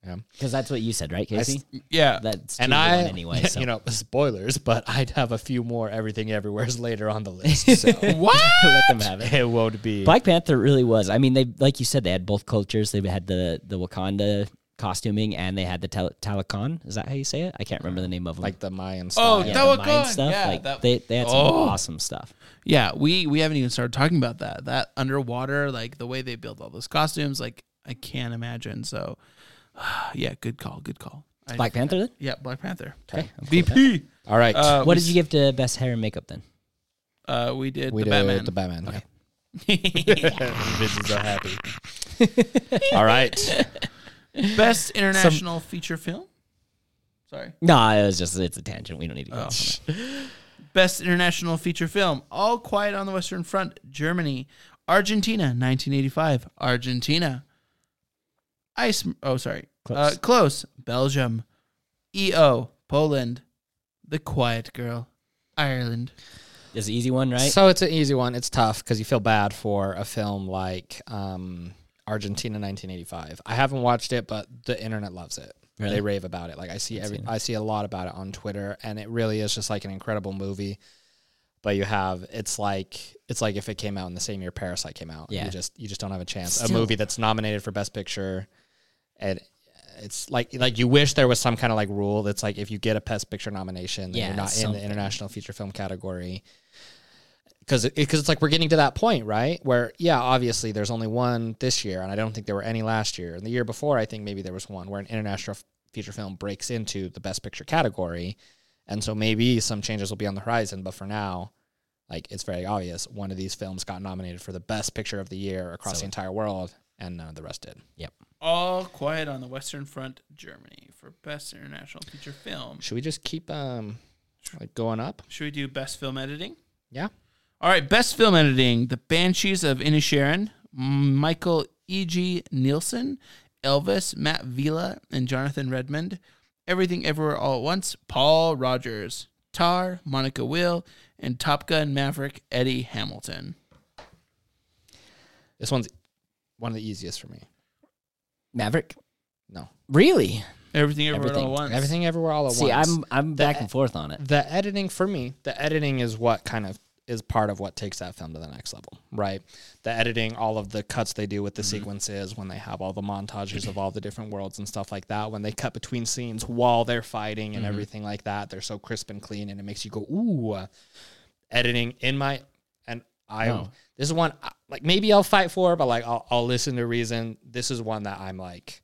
Yeah. Because that's what you said, right, Casey? Yeah. That's And I, one anyway. So. you know, spoilers, but I'd have a few more Everything Everywhere's later on the list. So what? let them have it. it won't be. Black Panther really was. I mean, they like you said, they had both cultures. They had the the Wakanda costuming, and they had the Tal- Talokan. Is that how you say it? I can't remember the name of them. like the Mayan stuff. Oh, style. yeah, that the Mayan stuff. Yeah, like that- they they had some Oh. awesome stuff. Yeah, we we haven't even started talking about that. That underwater, like the way they build all those costumes, like I can't imagine. So, yeah, good call, good call. I- Black Panther. Then? Yeah, Black Panther. Okay. I'm cool with that. BP. All right. Uh, What we did you give to best hair and makeup then? Uh, we did we the did Batman. the Batman. Okay. yeah. Vince is so happy. All right. Best international feature film. Sorry. No, it was just it's a tangent. We don't need to go. off on it. Best international feature film. All Quiet on the Western Front. Germany. Argentina. 1985. Argentina. Ice. Oh, sorry. Close. Uh, close. Belgium. EO. Poland. The Quiet Girl. Ireland. It's an easy one, right? So it's an easy one. It's tough because you feel bad for a film like um, Argentina 1985. I haven't watched it, but the internet loves it. Really? They rave about it. Like I see every. I see a lot about it on Twitter, and it really is just like an incredible movie. But you have, it's like it's like if it came out in the same year Parasite came out. Yeah. You just you just don't have a chance. Still- A movie that's nominated for Best Picture, and it's like like you wish there was some kind of like rule that's like if you get a Best Picture nomination, then Yeah, you're not in the international feature film category because because it's like we're getting to that point, right? Where yeah, obviously there's only one this year, and I don't think there were any last year. And the year before, I think maybe there was one where an international feature film breaks into the best picture category, and so maybe some changes will be on the horizon. But for now, like it's very obvious, one of these films got nominated for the best picture of the year across So- the entire world, and none of the rest did. All Quiet on the Western Front. Germany. For Best International Feature Film. Should we just keep um like going up? Should we do Best Film Editing? Yeah. All right, best film editing: The Banshees of Inisherin, Mikkel E. G. Nielsen, Elvis, Matt Villa, and Jonathan Redmond. Everything Everywhere All at Once, Paul Rogers. Tar, Monica Will, and Top Gun Maverick, Eddie Hamilton. This one's one of the easiest for me. Maverick. No, Really? Everything Everywhere Everything. All at Once. everything everywhere all at once. See, once. I'm I'm The back e- and forth on it. the editing for me the editing is what kind of is part of what takes that film to the next level right the editing all of the cuts they do with the mm-hmm. sequences when they have all the montages of all the different worlds and stuff like that when they cut between scenes while they're fighting and mm-hmm. everything like that they're so crisp and clean and it makes you go ooh uh, editing in my and i Oh. This is one like maybe i'll fight for but like I'll, I'll listen to reason this is one that i'm like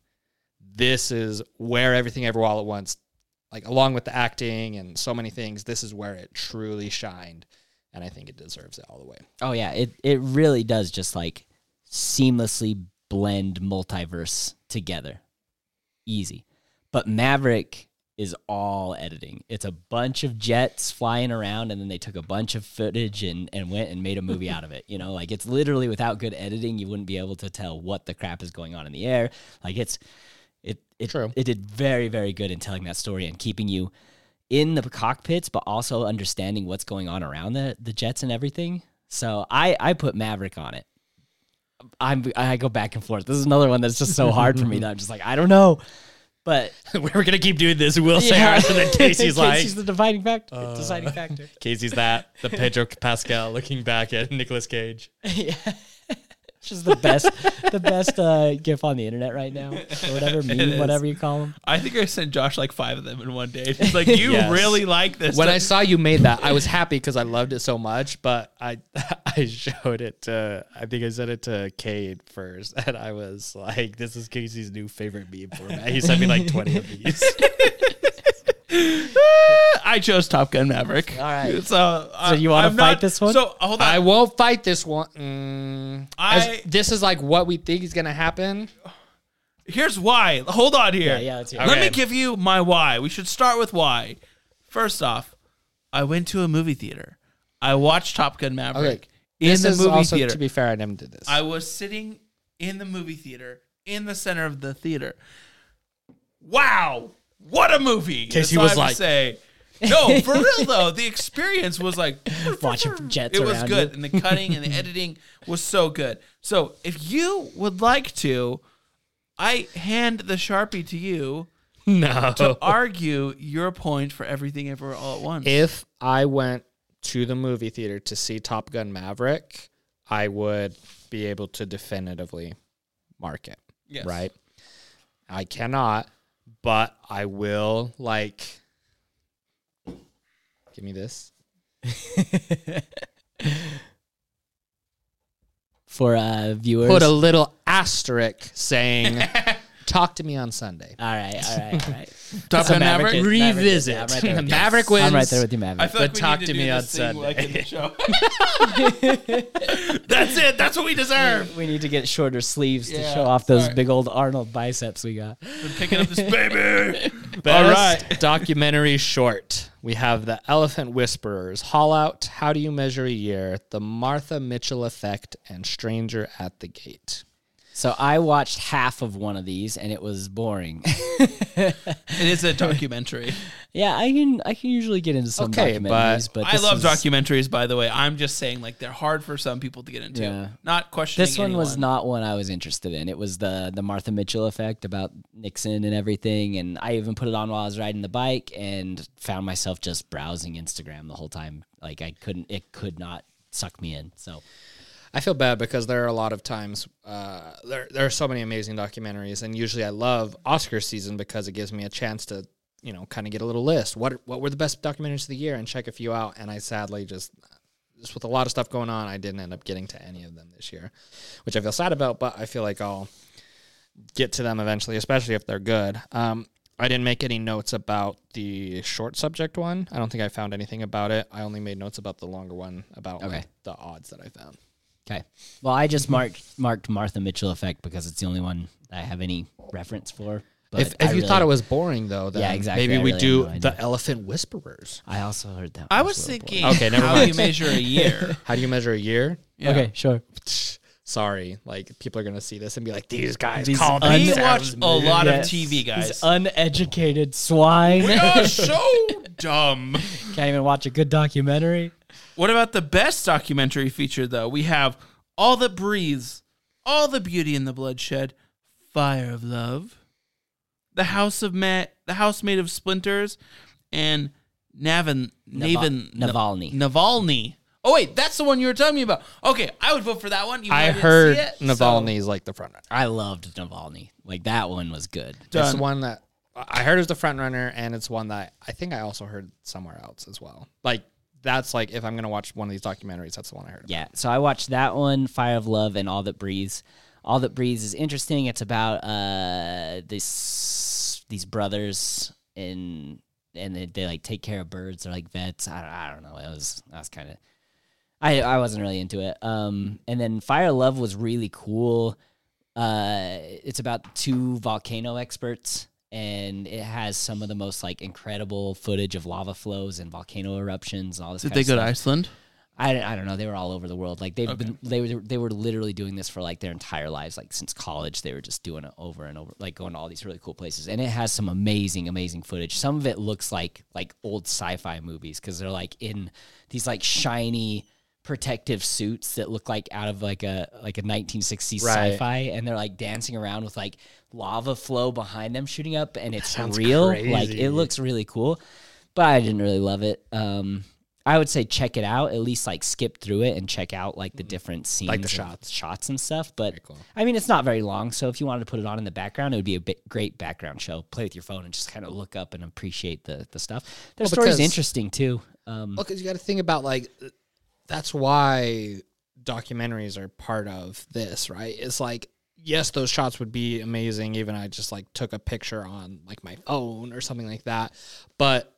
this is where everything ever all at once like along with the acting and so many things this is where it truly shined and i think it deserves it all the way Oh yeah, it it really does just like seamlessly blend multiverse together. Easy. But Maverick is all editing. It's a bunch of jets flying around and then they took a bunch of footage and, and went and made a movie out of it. You know, like it's literally without good editing, you wouldn't be able to tell what the crap is going on in the air. Like it's it it True. it did very, very good in telling that story and keeping you in the cockpits, but also understanding what's going on around the the jets and everything. So I I put Maverick on it. I'm I go back and forth. This is another one that's just so hard for me that I'm just like I don't know, but we're gonna keep doing this we'll say Yeah. ours and then casey's like Casey's the defining factor. Uh, deciding factor. casey's that the pedro pascal looking back at Nicolas cage yeah. It's just the best, the best uh, gif on the internet right now, or whatever meme, whatever you call them. I think I sent Josh like five of them in one day. He's like, you Yes. really like this. when i saw you made that i was happy because i loved it so much but i i showed it to i think i sent it to Cade first and i was like this is casey's new favorite meme format he sent me like 20 of these I chose Top Gun Maverick. All right. So, uh, So you wanna fight not- this one? So hold on. I won't fight this one. Mm, I- as- this is like what we think is gonna happen. Here's why. Hold on here. Yeah, yeah, let's hear it. Let me give you my why. We should start with why. First off, I went to a movie theater. I watched Top Gun Maverick Okay, in this the is movie also, theater. To be fair, I never did this. I was sitting in the movie theater, in the center of the theater. Wow, what a movie! Casey That's all was I have to like- say. No, for real though, the experience was like Watching jets it was good, you. and the cutting and the editing was so good. So if you would like to, I hand the sharpie to you no. to argue your point for everything everywhere all at once. if I went to the movie theater to see Top Gun Maverick, I would be able to definitively mark it. Yes. Right? I cannot, but I will like give me this. For uh, viewers, Put a little asterisk saying Talk to me on Sunday. All right, all right, all right. Top So Gun Maverick. is- is- Revisit. yeah, I'm right there with you. Maverick wins. I'm right there with you, Maverick. I feel But like we talk need to do me on this thing like in the show. That's it. That's what we deserve. we need to get shorter sleeves to show off those sorry. big old Arnold biceps we got. Been picking up this baby. Best All right. documentary short. We have The Elephant Whisperers, Haul Out, How Do You Measure a Year, The Martha Mitchell Effect, and Stranger at the Gate. So I watched half of one of these and it was boring. It is a documentary. yeah, I can I can usually get into some Okay, documentaries, but, I love documentaries, by the way. I'm just saying, like, they're hard for some people to get into. Yeah. Not questioning. This one was not one I was interested in. It was the the Martha Mitchell effect about Nixon and everything, and I even put it on while I was riding the bike and found myself just browsing Instagram the whole time. Like I couldn't, it could not suck me in. So I feel bad because there are a lot of times uh, there there are so many amazing documentaries, and usually I love Oscar season because it gives me a chance to you know kind of get a little list. What what were the best documentaries of the year and check a few out. And I sadly just just with a lot of stuff going on, I didn't end up getting to any of them this year, which I feel sad about. But I feel like I'll get to them eventually, especially if they're good. Um, I didn't make any notes about the short subject one. I don't think I found anything about it. I only made notes about the longer one about Okay. like, the odds that I found. Okay, well I just marked marked Martha Mitchell effect because it's the only one I have any reference for. But if I if you really- thought it was boring though, then Yeah, exactly. maybe I we really do no the. Elephant Whisperers. I also heard that. I one was thinking, boring. Okay, never how mind. you measure a year. How do you measure a year? Yeah. Okay, sure. Sorry, like people are gonna see this and be like, "These guys These called un- We watch a lot Yes. of TV, guys. These uneducated swine we are so dumb. can't even watch a good documentary. What about the best documentary feature, though? We have All That Breathes, All the Beauty in the Bloodshed, Fire of Love, The House of Ma- The House Made of Splinters, and Navin Navin Navalny. Navalny. Oh wait, that's the one you were telling me about. Okay, I would vote for that one. even I didn't heard see it, so- like the front runner. I loved Navalny. Like that one was good. It's Done. the one that I heard is the front runner, and it's one that I think I also heard somewhere else as well. Like that's like if I'm gonna watch one of these documentaries, that's the one I heard. About. Yeah. So I watched that one, Fire of Love, and All That Breathes. All That Breathes is interesting. It's about uh this these brothers in and they, they like take care of birds. They're like vets. I don't, I don't know. It was I was kind of I I wasn't really into it. Um, and then Fire of Love was really cool. Uh, it's about two volcano experts, and it has some of the most like incredible footage of lava flows and volcano eruptions and all this. Did they go to. Iceland? I, I don't know. They were all over the world. Like they've Okay. been they were they were literally doing this for like their entire lives. Like since college, they were just doing it over and over, like going to all these really cool places. And it has some amazing, amazing footage. Some of it looks like like old sci-fi movies because they're like in these like shiny protective suits that look like out of like a like a 1960s Right. sci-fi and they're like dancing around with like lava flow behind them shooting up and it's real like it looks really cool but i didn't really love it um I would say check it out. At least like skip through it and check out like the different scenes, Like the shots. shots and stuff. But cool. I mean, it's not very long. So if you wanted to put it on in the background, it would be a bit, great background show. Play with your phone and just kind of look up and appreciate the the stuff. Their Well, story's interesting too. Um, Well, because you got to think about like that's why documentaries are part of this, right? It's like yes, those shots would be amazing. Even I just like took a picture on like my phone or something like that, but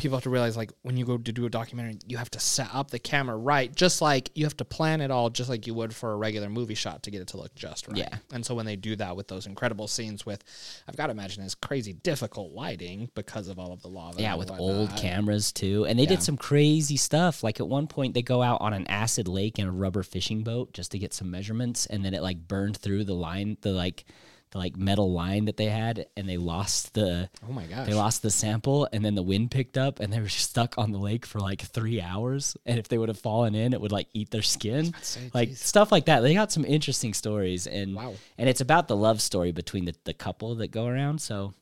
people have to realize like when you go to do a documentary you have to set up the camera right just like you have to plan it all just like you would for a regular movie shot to get it to look just right Yeah. and so when they do that with those incredible scenes with i've got to imagine it's crazy difficult lighting because of all of the lava yeah, with old cameras too. And they Yeah. did some crazy stuff. Like at one point, they go out on an acid lake in a rubber fishing boat just to get some measurements, and then it like burned through the line, the like, the like metal line that they had, and they lost the oh my gosh They lost the sample, and then the wind picked up, and they were stuck on the lake for like three hours. And if they would have fallen in, it would like eat their skin, say, like geez. stuff like that. They got some interesting stories, and Wow. and it's about the love story between the, the couple that go around. So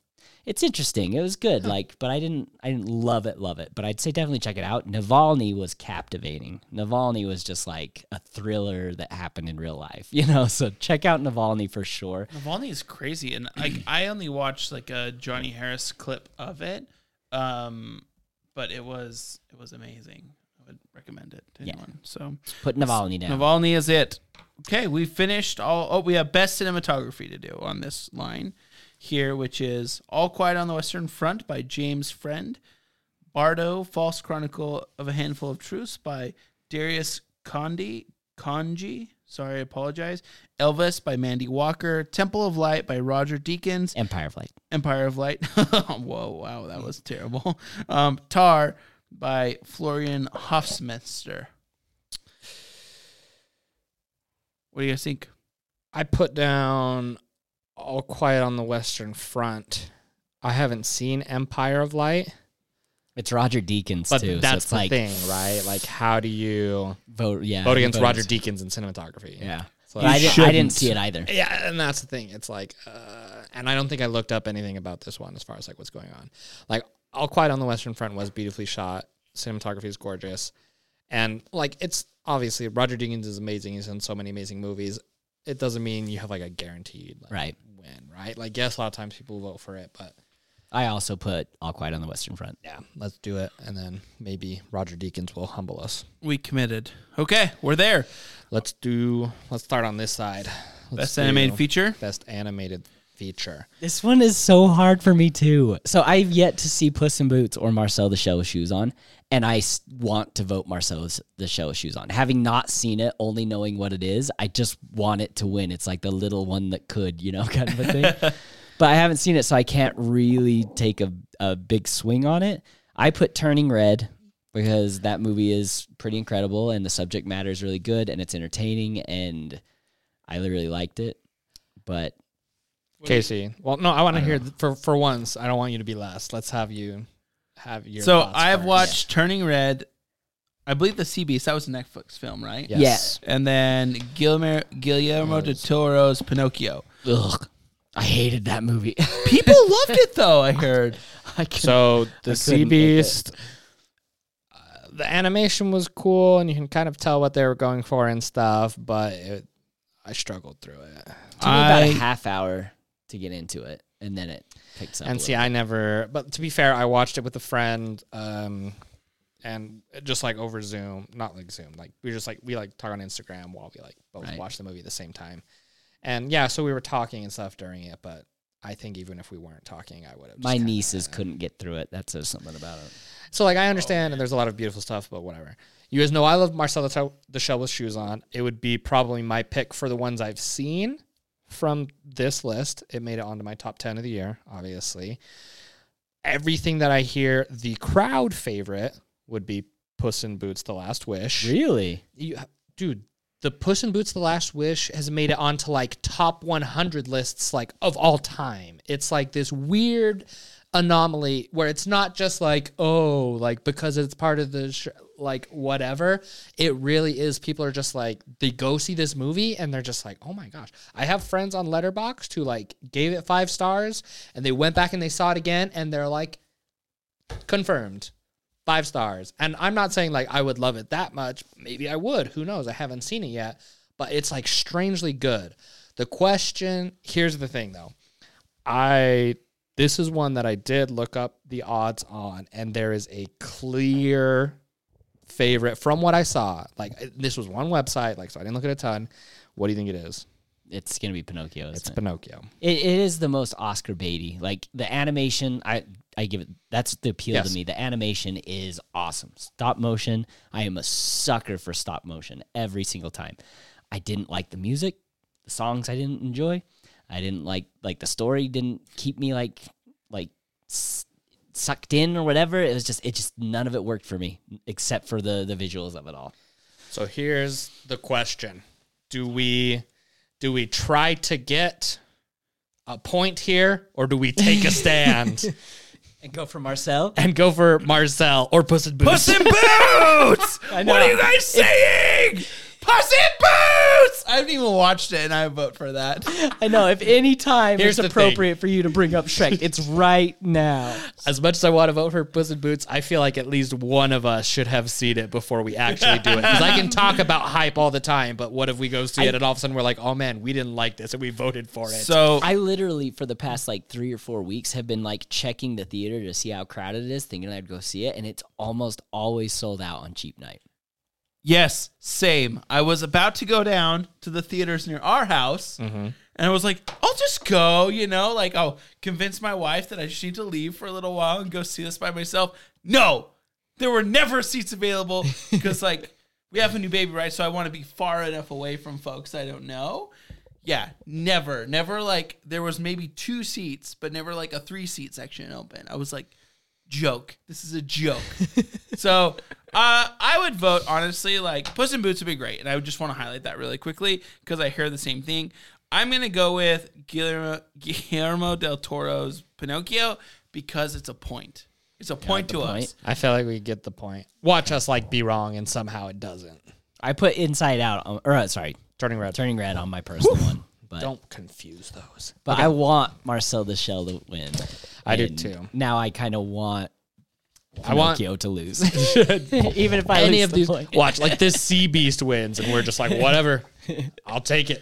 it's interesting. It was good, like, but I didn't I didn't love it, love it. But I'd say definitely check it out. Navalny was captivating. Navalny was just like a thriller that happened in real life, you know. So check out Navalny for sure. Navalny is crazy, and like I only watched like a Johnny Harris clip of it, um, but it was it was amazing. I would recommend it to Yeah. anyone. So Put Navalny down. Navalny is it. Okay, we finished all. Oh, we have best cinematography to do on this line, here, which is All Quiet on the Western Front by James Friend, Bardo, False Chronicle of a Handful of Truths by Darius Condi, Conji. Sorry, I apologize. Elvis by Mandy Walker, Temple of Light by Roger Deakins, Empire of Light. Empire of Light. Whoa, wow, that was terrible. Um, Tar by Florian Hoffmeister. What do you guys think? I put down All Quiet on the Western Front. I haven't seen Empire of Light, It's Roger Deakins but too. so that's it's the like thing, right? Like, how do you vote. Yeah, vote against vote Roger Deakins in cinematography? Yeah, So I, didn't, I didn't see it either. Yeah, and that's the thing. It's like, uh, and I don't think I looked up anything about this one as far as like what's going on. Like, All Quiet on the Western Front was beautifully shot. Cinematography is gorgeous, and like it's obviously Roger Deakins is amazing. He's in so many amazing movies. It doesn't mean you have like a guaranteed like, Right. win, right? Like, yes, a lot of times people vote for it, but I also put All Quiet on the Western Front. yeah, let's do it, and then maybe Roger Deakins will humble us. We committed. Okay, we're there. Let's do. Let's start on this side. Let's Best animated feature. Best animated feature. This one is so hard for me too. So I've yet to see Puss in Boots or Marcel the Shell with Shoes on, and I want to vote Marcel the Shell with Shoes on. Having not seen it, only knowing what it is, I just want it to win. It's like the little one that could, you know, kind of a thing. but I haven't seen it, so I can't really take a, a big swing on it. I put Turning Red because that movie is pretty incredible and the subject matter is really good and it's entertaining and I really liked it. But Casey. Well, no, I want to hear th- for for once. I don't want you to be last. Let's have you have your. So thoughts I have first. watched Turning Red. I believe the CBS. That was a Netflix film, right? Yes. And then Guillermo, Guillermo del Toro's Pinocchio. ugh, I hated that movie. People loved it though. I heard. I can So the I Sea couldn't make it. Beast. uh, The animation was cool, and you can kind of tell what they were going for and stuff. But it, I struggled through it. took me about I- a half hour to get into it, and then it picks up. and see, little I never. But to be fair, I watched it with a friend, um, and just like over Zoom, not like Zoom, like we just like we like talk on Instagram while we like both Right. watch the movie at the same time. And yeah, so we were talking and stuff during it, but I think even if we weren't talking, I would have. My nieces couldn't get through it. That says something about it. So like I understand, and there's a lot of beautiful stuff, but whatever. You guys know I love Marcel the Shell- the Shell with Shoes on. It would be probably my pick for the ones I've seen from this list. It made it onto my top ten of the year, obviously. Everything that I hear, the crowd favorite would be Puss in Boots: The Last Wish. Really? You, dude, the Puss in Boots: The Last Wish has made it onto like top 100 lists, like of all time. It's like this weird anomaly where it's not just like oh, like because it's part of the sh- like whatever. It really is. People are just like they go see this movie and they're just like oh my gosh. I have friends on Letterboxd who like gave it five stars and they went back and they saw it again and they're like confirmed five stars. And I'm not saying like I would love it that much. Maybe I would. Who knows? I haven't seen it yet. But it's like strangely good. The question here's the thing though. I this is one that I did look up the odds on, and there is a clear favorite from what I saw. Like uh, this was one website, like so I didn't look at a ton. What do you think it is? It's gonna be Pinocchio. It's it? Pinocchio. It, it is the most Oscar baity. Like the animation, I I give it. That's the appeal Yes. to me. The animation is awesome. Stop motion. I am a sucker for stop motion every single time. I didn't like the music, the songs I didn't enjoy. I didn't like like the story didn't keep me like like s- sucked in or whatever. It was just it just none of it worked for me except for the the visuals of it all. So here's the question: Do we do we try to get a point here, or do we take a stand And go for Marcel. and go for Marcel or Puss in Boots? Puss in Boots. What are you guys saying? Puss in Boots. I haven't even watched it, and I vote for that. I know. If any time Here's it's the thing. appropriate for you to bring up Shrek, it's right now. As much as I want to vote for Puss in Boots, I feel like at least one of us should have seen it before we actually do it. Because I can talk about hype all the time, but what if we go see it and all of a sudden we're like, oh man, we didn't like this and we voted for it. So I literally, for the past like three or four weeks, have been like checking the theater to see how crowded it is, thinking I'd go see it, and it's almost always sold out on cheap night. Yes, same. I was about to go down to the theaters near our house, Mm-hmm. And I was like, I'll just go, you know, like I'll convince my wife that I just need to leave for a little while and go see this by myself. No, there were never seats available because, like, we have a new baby, right? So I want to be far enough away from folks I don't know. Yeah, never, never like there was maybe two seats, but never like a three seat section open. I was like, joke. This is a joke. so uh, I would vote honestly. Like Puss in Boots would be great, and I would just want to highlight that really quickly because I hear the same thing. I'm gonna go with Guillermo, Guillermo del Toro's Pinocchio because it's a point. It's a point to point. us. I feel like we get the point. Watch us like be wrong and somehow it doesn't. I put Inside Out, on, or uh, sorry, Turning red. Turning Red on my personal one. But Don't confuse those. but I want Marcel the Shell to win. I do And too. Now I kind of want I want Pinocchio to lose, even if I any lose of the these. point. Watch like this sea beast wins, and we're just like whatever. I'll take it.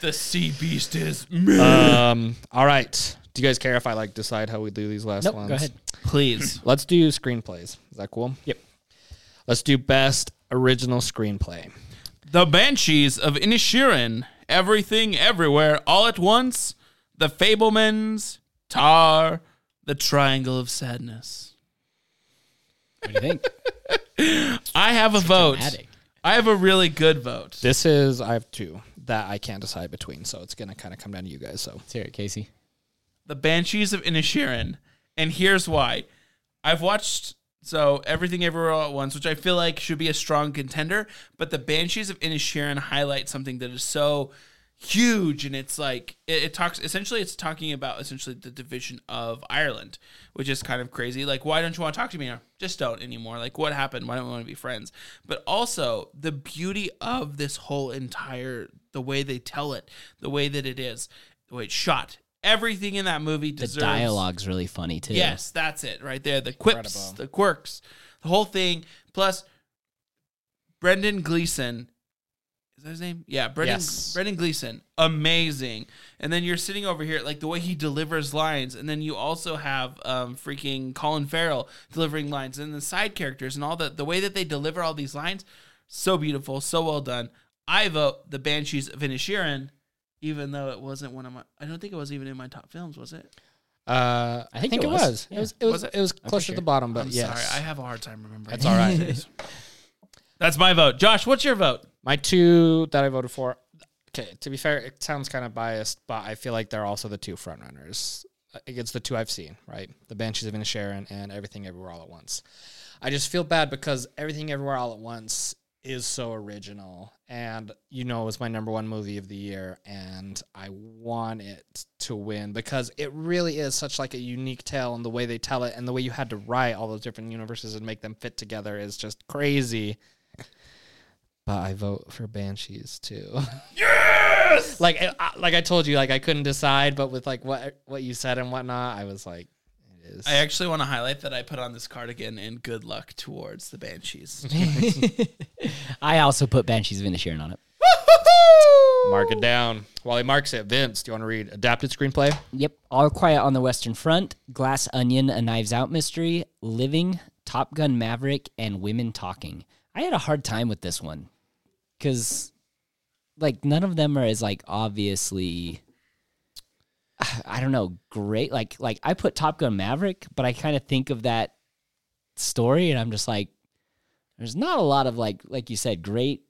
The sea beast is um. All right. Do you guys care if I like decide how we do these last Nope, ones? go ahead. please. Let's do screenplays. Is that cool? Yep. Let's do best original screenplay. The Banshees of Inisherin, Everything Everywhere All at Once, The Fabelmans, Tar, The Triangle of Sadness. What do you think? I have a vote. dramatic. I have a really good vote. This is I have two that I can't decide between, so it's gonna kind of come down to you guys. So Let's hear it, Casey. The Banshees of Inisherin. And here's why. I've watched so Everything Everywhere All at Once, which I feel like should be a strong contender, but the Banshees of Inisherin highlight something that is so huge and it's like it, it talks essentially it's talking about essentially the division of Ireland, which is kind of crazy. Like, why don't you want to talk to me now? Just don't anymore. Like, what happened? Why don't we want to be friends? But also the beauty of this whole entire the way they tell it, the way that it is, the way it's shot. Everything in that movie The dialogue's really funny too. Yes, that's it right there. The quips, Incredible. the quirks, the whole thing. Plus, Brendan Gleeson. Is that his name? Yeah, Brendan. Yes. Brendan Gleeson, amazing. And then you're sitting over here, like the way he delivers lines, and then you also have um, freaking Colin Farrell delivering lines, and the side characters, and all the the way that they deliver all these lines, so beautiful, so well done. I vote the Banshees of Inisherin, even though it wasn't one of my. I don't think it was even in my top films, was it? uh, I, think think, it it was. was. Yeah. It was. It was. Was it? It was for closer sure. to the bottom, but I'm yes, sorry, I have a hard time remembering. That's all right. That's my vote. Josh, what's your vote? My two that I voted for. Okay, to be fair, it sounds kind of biased, but I feel like they're also the two frontrunners against the two I've seen. Right, the Banshees of Inisherin and Everything Everywhere All at Once. I just feel bad because Everything Everywhere All at Once is so original, and you know, it was my number one movie of the year, and I want it to win because it really is such like a unique tale, and the way they tell it, and the way you had to write all those different universes and make them fit together is just crazy. But I vote for Banshees too. Yes. like, I, like I told you, like I couldn't decide, but with like what what you said and whatnot, I was like, it is. I actually want to highlight that I put on this cardigan and good luck towards the Banshees. I also put Banshees of Inisherin on it. Mark it down. While he marks it, Vince, do you want to read adapted screenplay? Yep. All Quiet on the Western Front, Glass Onion, A Knives Out Mystery, Living, Top Gun Maverick, and Women Talking. I had a hard time with this one because, like, none of them are as like obviously. I don't know, great. Like, like I put Top Gun Maverick, but I kind of think of that story, and I'm just like, there's not a lot of like, like you said, great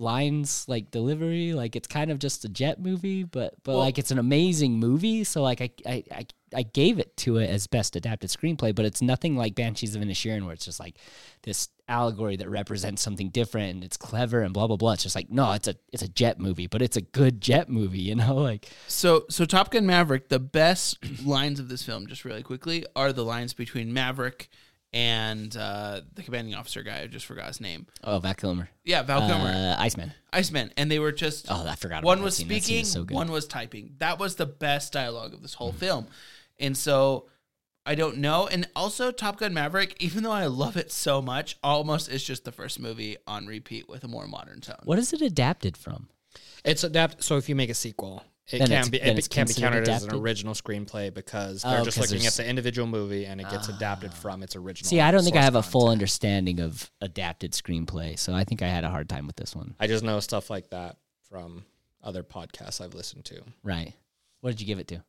lines like delivery like it's kind of just a jet movie but but Well- like it's an amazing movie so like I, I i i gave it to it as best adapted screenplay but it's nothing like banshees of inisherin where it's just like this allegory that represents something different and it's clever and blah blah blah. It's just like no it's a it's a jet movie but it's a good jet movie you know like. So, so Top Gun Maverick, the best lines of this film, just really quickly, are the lines between Maverick and uh, the commanding officer guy. I just forgot his name. oh val kilmer Yeah, Val Kilmer, uh, iceman Iceman, and they were just oh i forgot one was that scene. That scene speaking, is so good. one was typing. That was the best dialogue of this whole film. And so I don't know. And also Top Gun Maverick, even though I love it so much, almost is just the first movie on repeat with a more modern tone. what is it adapted from It's adapt. So if you make a sequel, it can be it can be counted as an original screenplay because Oh, they're just looking at the individual movie and it gets adapted from its original. see i don't think i have a full content. understanding of adapted screenplay so i think i had a hard time with this one I just know stuff like that from other podcasts I've listened to. Right. What did you give it to?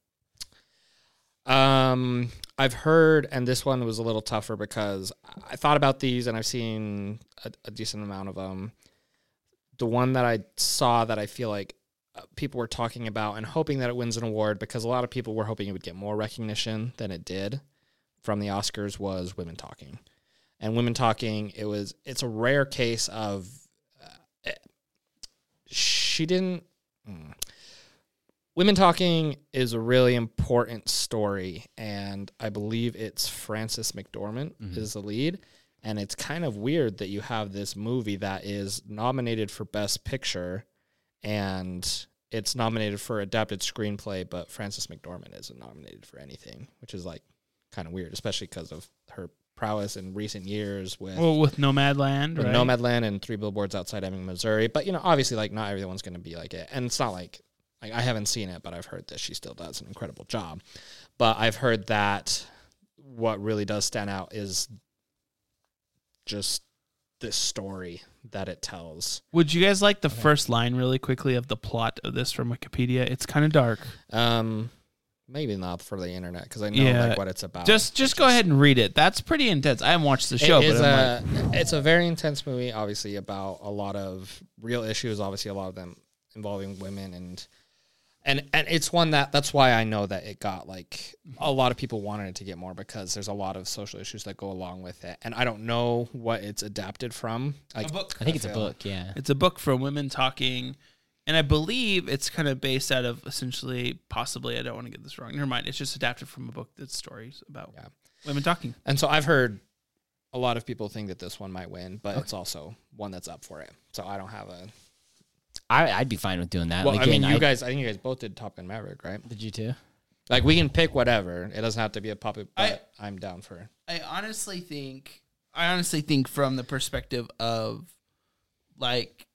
Um, I've heard, and this one was a little tougher because I thought about these, and I've seen a, a decent amount of them. The one that I saw that I feel like uh, people were talking about and hoping that it wins an award because a lot of people were hoping it would get more recognition than it did from the Oscars was Women Talking, and Women Talking it was it's a rare case of uh, she didn't. mm. Women Talking is a really important story, and I believe it's Frances McDormand is the lead. And it's kind of weird that you have this movie that is nominated for Best Picture, and it's nominated for adapted screenplay, but Frances McDormand isn't nominated for anything, which is like kind of weird, especially because of her prowess in recent years with Well, with Nomadland, with right? Nomadland and Three Billboards Outside Ebbing, Missouri. But you know, obviously, like not everyone's going to be like it, and it's not like like I haven't seen it, but I've heard that she still does an incredible job. But I've heard that what really does stand out is just this story that it tells. Would you guys like the first line really quickly of the plot of this from Wikipedia? It's kind of dark. Um, maybe not for the internet because I know Yeah. like what it's about. Just just go ahead and read it. That's pretty intense. I haven't watched the show, but a like, it's a very intense movie, obviously about a lot of real issues. Obviously, a lot of them involving women and and and it's one that that's why I know that it got like a lot of people wanted it to get more because there's a lot of social issues that go along with it, and I don't know what it's adapted from. Like, book. I think it's a book. Yeah. It's a book from women talking, and I believe it's kind of based out of essentially, possibly, I don't want to get this wrong. Never mind. It's just adapted from a book that's stories about Yeah. women talking. And so I've heard a lot of people think that this one might win, but it's also one that's up for it. So I don't have a. I, I'd be fine with doing that. Well, I mean, Again, you I- guys, I think you guys both did Top Gun Maverick, right? Did you too? Like we can pick whatever. It doesn't have to be a puppet, I- but I, am down for. I honestly think, I honestly think from the perspective of like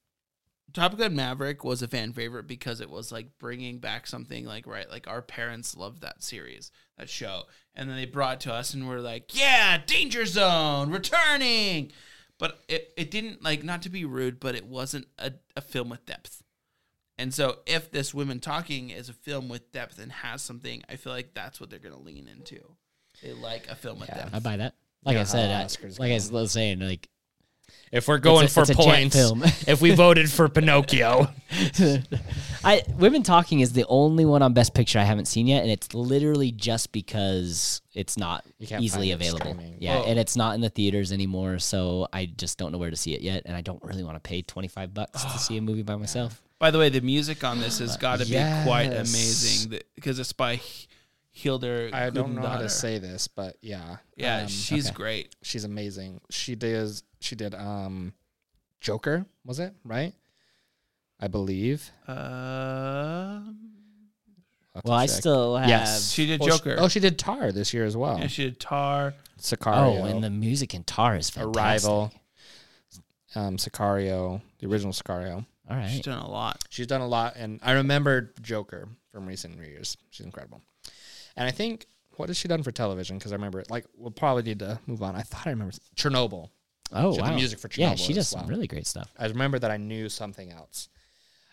Top Gun Maverick was a fan favorite because it was like bringing back something like right like our parents loved that series that show and then they brought it to us and we're like yeah Danger Zone returning but it, it didn't like not to be rude but it wasn't a, a film with depth and so if this women talking is a film with depth and has something I feel like that's what they're gonna lean into they like a film with Yeah. depth I buy that. Like Yeah, I said, how I, like I was saying, like If we're going a- for it's points, film. if we voted for Pinocchio, I Women Talking is the only one on Best Picture I haven't seen yet, and it's literally just because it's not easily it available. streaming. Yeah, Whoa. and it's not in the theaters anymore, so I just don't know where to see it yet, and I don't really want to pay twenty five bucks to see a movie by myself. By the way, the music on this has uh, got to be quite amazing because it's by H- Hildur. I don't know how to say this, but yeah, Yeah, um, she's okay. great. she's amazing. She does. She did um, Joker. Was it right? I believe. Um, I'll have Well, I still have. Yes. she did Oh, she- Joker. oh, she did Tar this year as well. and she did Tar. Sicario. Oh, and the music in Tar is fantastic. Arrival. Um, Sicario, the original Sicario. All She's done a lot. She's done a lot, and I remember Joker from recent years. She's incredible. And I think what has she done for television? Because I remember it. Like, we'll probably need to move on. I thought I remember Chernobyl. Oh She did the music for Chernobyl. yeah, she does some really great stuff. I remember that I knew something else.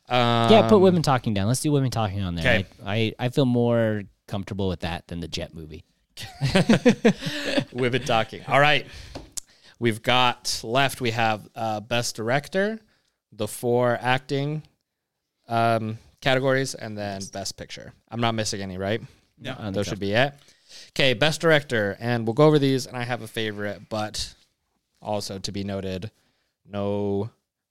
yeah, put Um, women talking down. Let's do women talking on there. I, I I feel more comfortable with that than the Jet movie. Women talking. All right. We've got left. We have uh, best director, the four acting um, categories, and then best picture. I'm not missing any, right? No. I don't Those should be it. Okay, best director, and we'll go over these. And I have a favorite, but also to be noted, no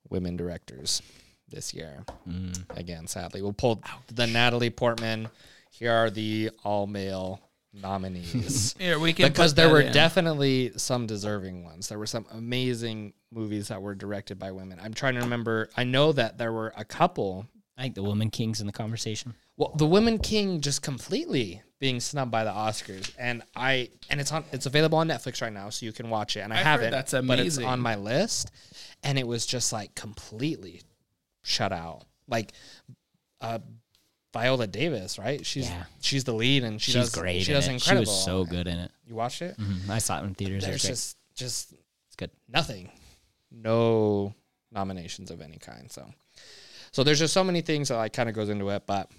women directors this year. Mm. Again, sadly, we'll pull the Natalie Portman. Here are the all male nominees Here we can because there were in. definitely some deserving ones. There were some amazing movies that were directed by women. I'm trying to remember. I know that there were a couple. I think the woman kings in the conversation. Well, The Women King just completely being snubbed by the Oscars, and I and it's on it's available on Netflix right now, so you can watch it. And I I've haven't, that's but it's on my list, and it was just like completely shut out. Like, uh, Viola Davis, right? She's Yeah. she's the lead, and she She's does great. She in does it. incredible. She was so good in it. You watched it? Mhm. I saw it in theaters. It There's just just It's good. nothing, no nominations of any kind. So, So there's just so many things that like kind of goes into it, but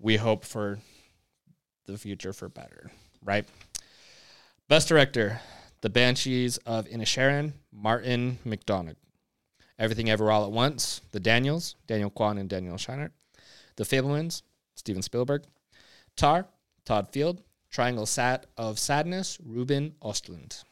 we hope for the future for better, right? Best director, The Banshees of Inisherin, Martin McDonagh. Everything Ever All at Once, The Daniels, Daniel Kwan and Daniel Scheinert. The Fabelmans, Steven Spielberg. Tar, Todd Field. Triangle Sat of Sadness, Ruben Ostlund.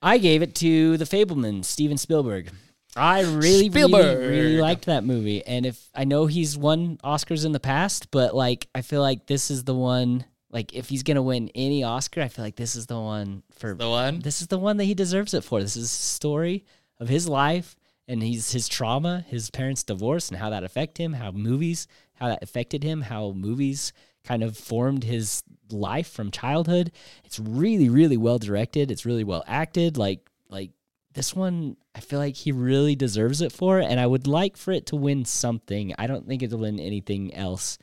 I gave it to the Fabelman, Steven Spielberg. I really, Spielberg. really, really liked that movie. And if I know he's won Oscars in the past, but like I feel like this is the one. Like if he's gonna win any Oscar, I feel like this is the one for The one? This is the one that he deserves it for. This is a story of his life and he's his trauma, his parents' divorce, and how that affected him. How movies, how that affected him. How movies kind of formed his life from childhood. It's really, really well directed. It's really well acted. Like, like this one, I feel like he really deserves it for, and I would like for it to win something. I don't think it'll win anything else.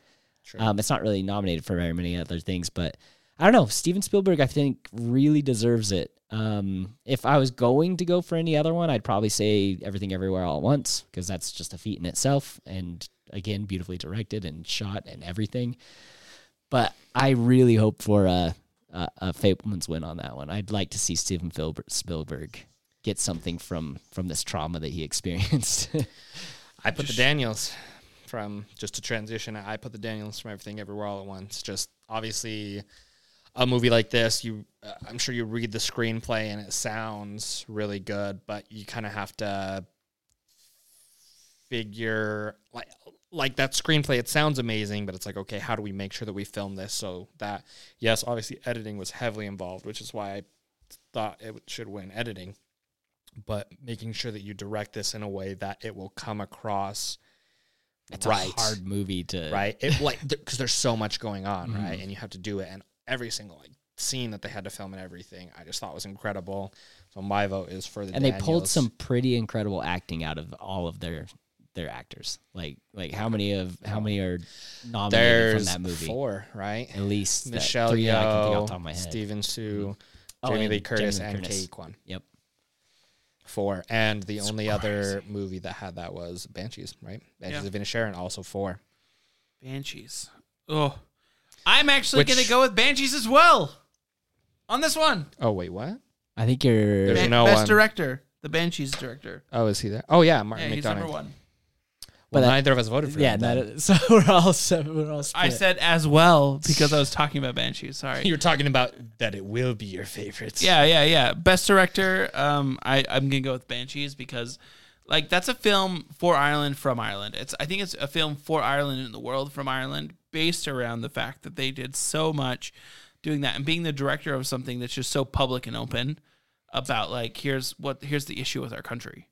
Um, it's not really nominated for very many other things, but I don't know. Steven Spielberg, I think, really deserves it. Um, if I was going to go for any other one, I'd probably say Everything Everywhere All at Once because that's just a feat in itself, and again, beautifully directed and shot and everything. But I really hope for a, a, a Fabelman's win on that one. I'd like to see Steven Filber- Spielberg get something from from this trauma that he experienced. I put the Daniels from just to transition. I put the Daniels from Everything Everywhere All at Once. Just obviously a movie like this, you uh, I'm sure you read the screenplay and it sounds really good, but you kind of have to figure like like that screenplay it sounds amazing but it's like okay how do we make sure that we film this so that yes obviously editing was heavily involved which is why i thought it should win editing but making sure that you direct this in a way that it will come across it's right a hard movie to right it like because there's so much going on mm-hmm. right and you have to do it and every single like scene that they had to film and everything i just thought was incredible so my vote is for the and they pulled some pretty incredible acting out of all of their their actors. Like like how many of how many are nominated there's from that movie? four right At least michelle that I can think off Yeoh, the top of my head. Stephen Sue, mm-hmm. Oh, Jamie and Lee Curtis, Jamie and Curtis. Kate Kwan. Yep. Four, and the only other movie that had that was Banshees, right? Banshees Yeah. of Inisherin, also four. Banshees. Oh, I'm actually Which- going to go with Banshees as well on this one. Oh wait, what? I think you're There's Ba- no best one. director, the Banshees director. Oh, is he there? Oh yeah, Martin Yeah, he's McDonagh. number one. Well, But that- neither of us voted for it. yeah. him. That then. is, so we're all seven. We're all. Split. I said as well because I was talking about Banshees. Sorry. you were talking about that it will be your favorite. Yeah, yeah, yeah. Best director. Um, I I'm gonna go with Banshees because, like, that's a film for Ireland from Ireland. It's I think it's a film for Ireland and the world from Ireland, based around the fact that they did so much doing that and being the director of something that's just so public and open about like here's what here's the issue with our country,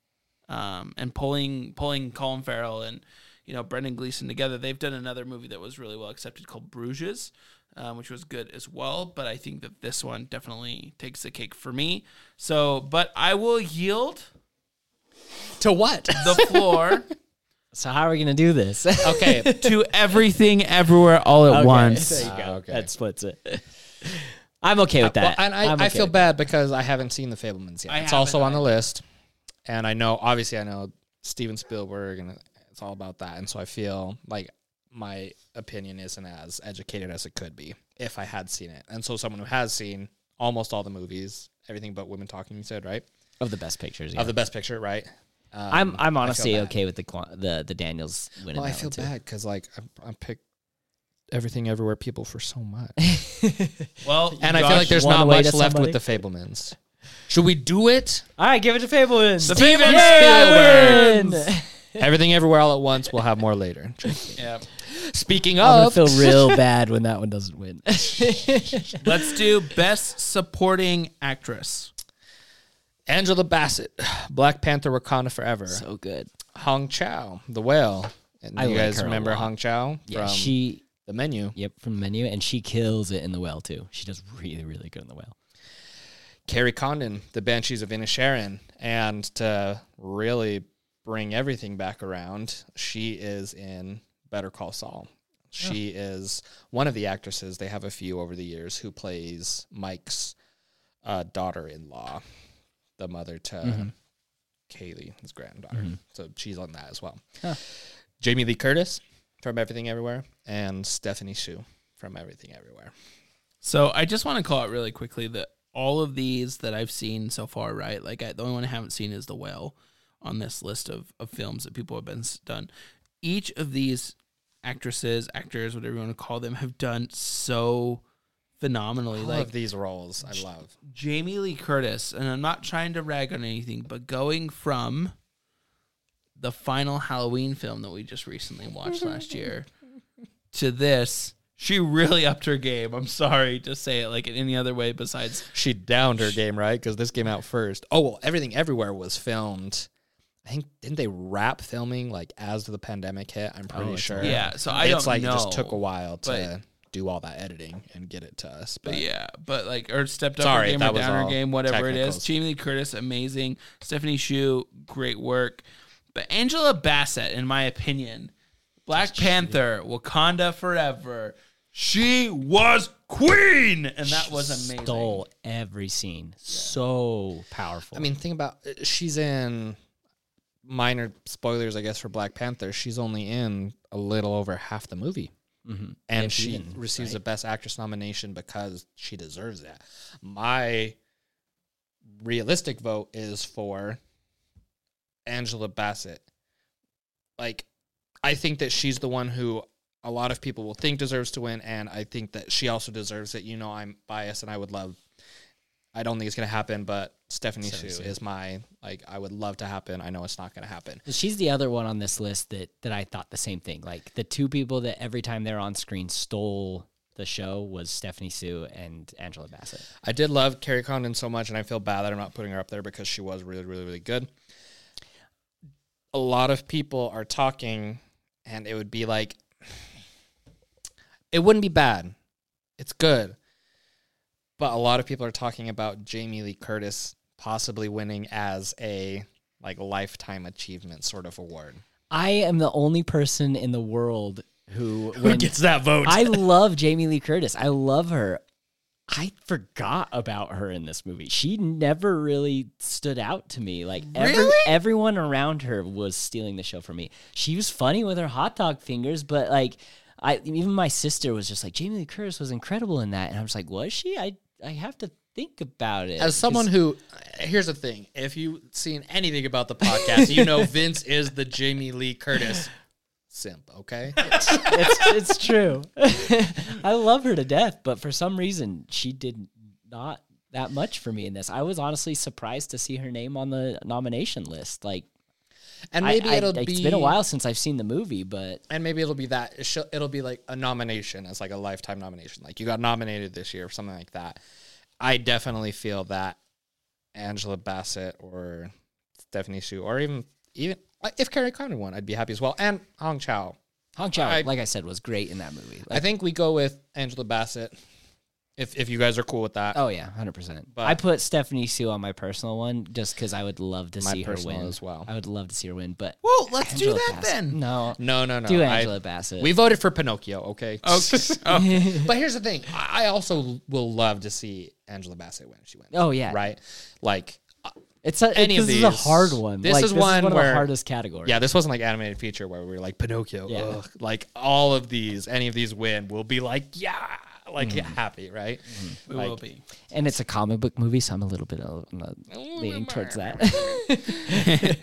um, and pulling pulling Colin Farrell and you know Brendan Gleeson together. They've done another movie that was really well accepted called Bruges, um, which was good as well. But I think that this one definitely takes the cake for me. So, but I will yield To what? the floor So how are we gonna do this? okay. to everything, everywhere, all at Okay, once. There you go. Ah, okay. That splits it. I'm okay with that. Well, and I, I'm I feel bad because I haven't seen the Fabelmans yet. I it's also on the list, and I know obviously I know Steven Spielberg, and it's all about that. And so I feel like my opinion isn't as educated as it could be if I had seen it. And so someone who has seen almost all the movies, everything but Women Talking, you said right, of the best pictures. Yeah. of the Best Picture, right? Um, I'm I'm honestly okay with the the the Daniels winning. Well, I feel bad because like I, I picked everything everywhere people for so much. Well, And I feel like there's not much left somebody? with the Fabelmans. Should we do it? All right, give it to Fabelmans. The Steven Fabelmans! Yay, Everything everywhere all at once. We'll have more later. yeah. Speaking of, I'm gonna of, feel real bad when that one doesn't win. Let's do best supporting actress. Angela Bassett, Black Panther: Wakanda Forever. so good. Hong Chau, The Whale. And I you like guys her a remember lot. Hong Chau Yeah, from she. the menu? Yep, from the menu, and she kills it in the well too. She does really, really good in the well. Kerry Condon, The Banshees of Inisherin, and to really bring everything back around, she is in Better Call Saul. She is one of the actresses. They have a few over the years who plays Mike's uh, daughter-in-law, the mother to Kaylee, his granddaughter. Mm-hmm. So she's on that as well. Huh. Jamie Lee Curtis from Everything Everywhere, and Stephanie Hsu from Everything Everywhere. So I just want to call it really quickly that all of these that I've seen so far, right? Like I, the only one I haven't seen is The Whale on this list of, of films that people have been done. Each of these actresses, actors, whatever you want to call them, have done so phenomenally. All like of these roles, I love. Jamie Lee Curtis, and I'm not trying to rag on anything, but going from the final Halloween film that we just recently watched last year to this, she really upped her game. I'm sorry to say it like in any other way besides She downed her game, right? Because this came out first. Oh well, Everything Everywhere was filmed. I think didn't they wrap filming like as the pandemic hit? I'm pretty oh, it's sure. Yeah, so I it's don't like know. it just took a while to but- do all that editing and get it to us. But, But yeah, but like or stepped up Sorry, her game or down her game, whatever it is. technicals. Jamie Lee Curtis, amazing. Stephanie Hsu, great work. But Angela Bassett, in my opinion, Black Panther, Wakanda Forever, she was queen, and that was amazing. Stole every scene. So powerful. I mean, think about uh, she's in minor spoilers, I guess, for Black Panther. She's only in a little over half the movie. Mhm. And If she even, receives right? a Best Actress nomination because she deserves that. My realistic vote is for Angela Bassett. Like, I think that she's the one who a lot of people will think deserves to win, and I think that she also deserves it. You know, I'm biased, and I would love. I don't think it's gonna happen, but Stephanie Hsu is my like. I would love to happen. I know it's not gonna happen. She's the other one on this list that that I thought the same thing. Like the two people that every time they're on screen stole the show was Stephanie Hsu and Angela Bassett. I did love Kerry Condon so much, and I feel bad that I'm not putting her up there because she was really, really, really good. A lot of people are talking, and it would be like, it wouldn't be bad. It's good. But a lot of people are talking about Jamie Lee Curtis possibly winning as a like lifetime achievement sort of award. I am the only person in the world who when that vote? I love Jamie Lee Curtis. I love her. I forgot about her in this movie. She never really stood out to me. Like every, Really? everyone around her was stealing the show from me. She was funny with her hot dog fingers, but like I even my sister was just like Jamie Lee Curtis was incredible in that, and I was like, was she? I I have to think about it. As someone who, here's the thing: if you've seen anything about the podcast, you know Vince is the Jamie Lee Curtis simp. Okay, it's it's true. I love her to death, but for some reason she did not that much for me in this. I was honestly surprised to see her name on the nomination list. Like, and maybe I- it'll it's be It's been a while since I've seen the movie, but and maybe it'll be that it'll be like a nomination as like a lifetime nomination. Like you got nominated this year or something like that. I definitely feel that Angela Bassett or Stephanie Hsu or even even if Kerry Condon won, I'd be happy as well. And Hong Chau. Hong Chau, I- like I said, was great in that movie. I think we go with Angela Bassett. If if you guys are cool with that, oh yeah, hundred percent. But- I put Stephanie Hsu on my personal one just because I would love to My see her personal win as well. I would love to see her win, but Well, let's do Angela that Bassett- then. No, no, no, no. do I- Angela Bassett. we voted for Pinocchio. Okay. Okay. Oh, But here's the thing: I I also will love to see Angela Bassett win. if She wins. Oh, yeah. right. Like, uh, It's a, Any it, of this is a these. hard one. This Like, is this one is one of where- the hardest categories. yeah, this wasn't like animated feature where we were like Pinocchio. Yeah. ugh. Like all of these, any of these win, we'll be like, yeah, like Mm-hmm. happy, right? we Like- will be. and it's a comic book movie, so I'm a little bit uh, leaning towards that.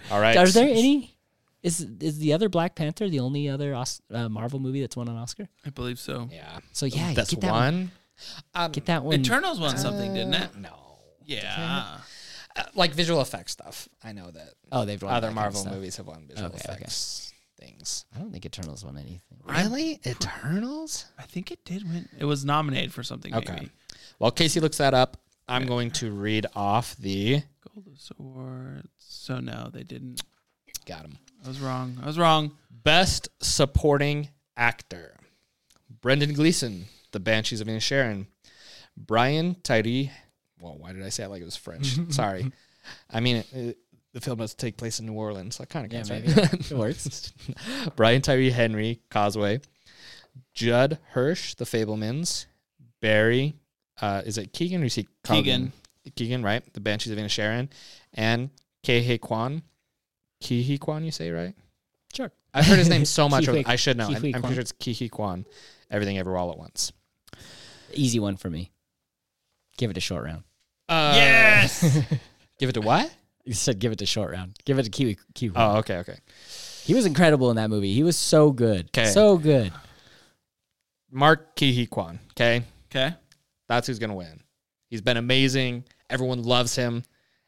All right. Are there any? Is is the other Black Panther the only other Os- uh, Marvel movie that's won an Oscar? I believe so. Yeah. So yeah, That's get that one. Um, Get that one. Eternals won something, didn't it? no. Yeah. Uh, like visual effects stuff. I know that Oh, they've won other that kind of Marvel movies have won visual Okay, okay. Effects things. I don't think Eternals won anything. Really? Eternals? I think it did win. It was nominated for something. Okay. Maybe. While Casey looks that up, I'm going to read off the. Gold Awards. So no, they didn't. Got him. I was wrong. I was wrong. Best Supporting Actor: Brendan Gleeson, The Banshees of Inisherin. Brian Tyree. Well, why did I say it like it was French? Sorry. I mean, it, it- the film does take place in New Orleans, so it kind of Yeah, maybe it works. Brian Tyree Henry, Causeway. Judd Hirsch, The Fabelmans. Barry, uh, is it Keegan or is he Keegan. Keegan, right? The Banshees of Inisherin. And Kei Kwan, Ke Huy Quan. You say right? Sure. I've heard his name so much. I should know. I'm, I'm pretty sure it's Ke Huy Quan. Everything Everywhere All at Once. Easy one for me. Give it a short round. Uh, yes. Give it to what? You said give it to short round. Give it to Kiwi. Kiwi. Oh, okay, okay. He was incredible in that movie. He was so good. 'Kay. So good. Mark Ke Huy Quan. Okay, okay. that's who's gonna win. He's been amazing. Everyone loves him.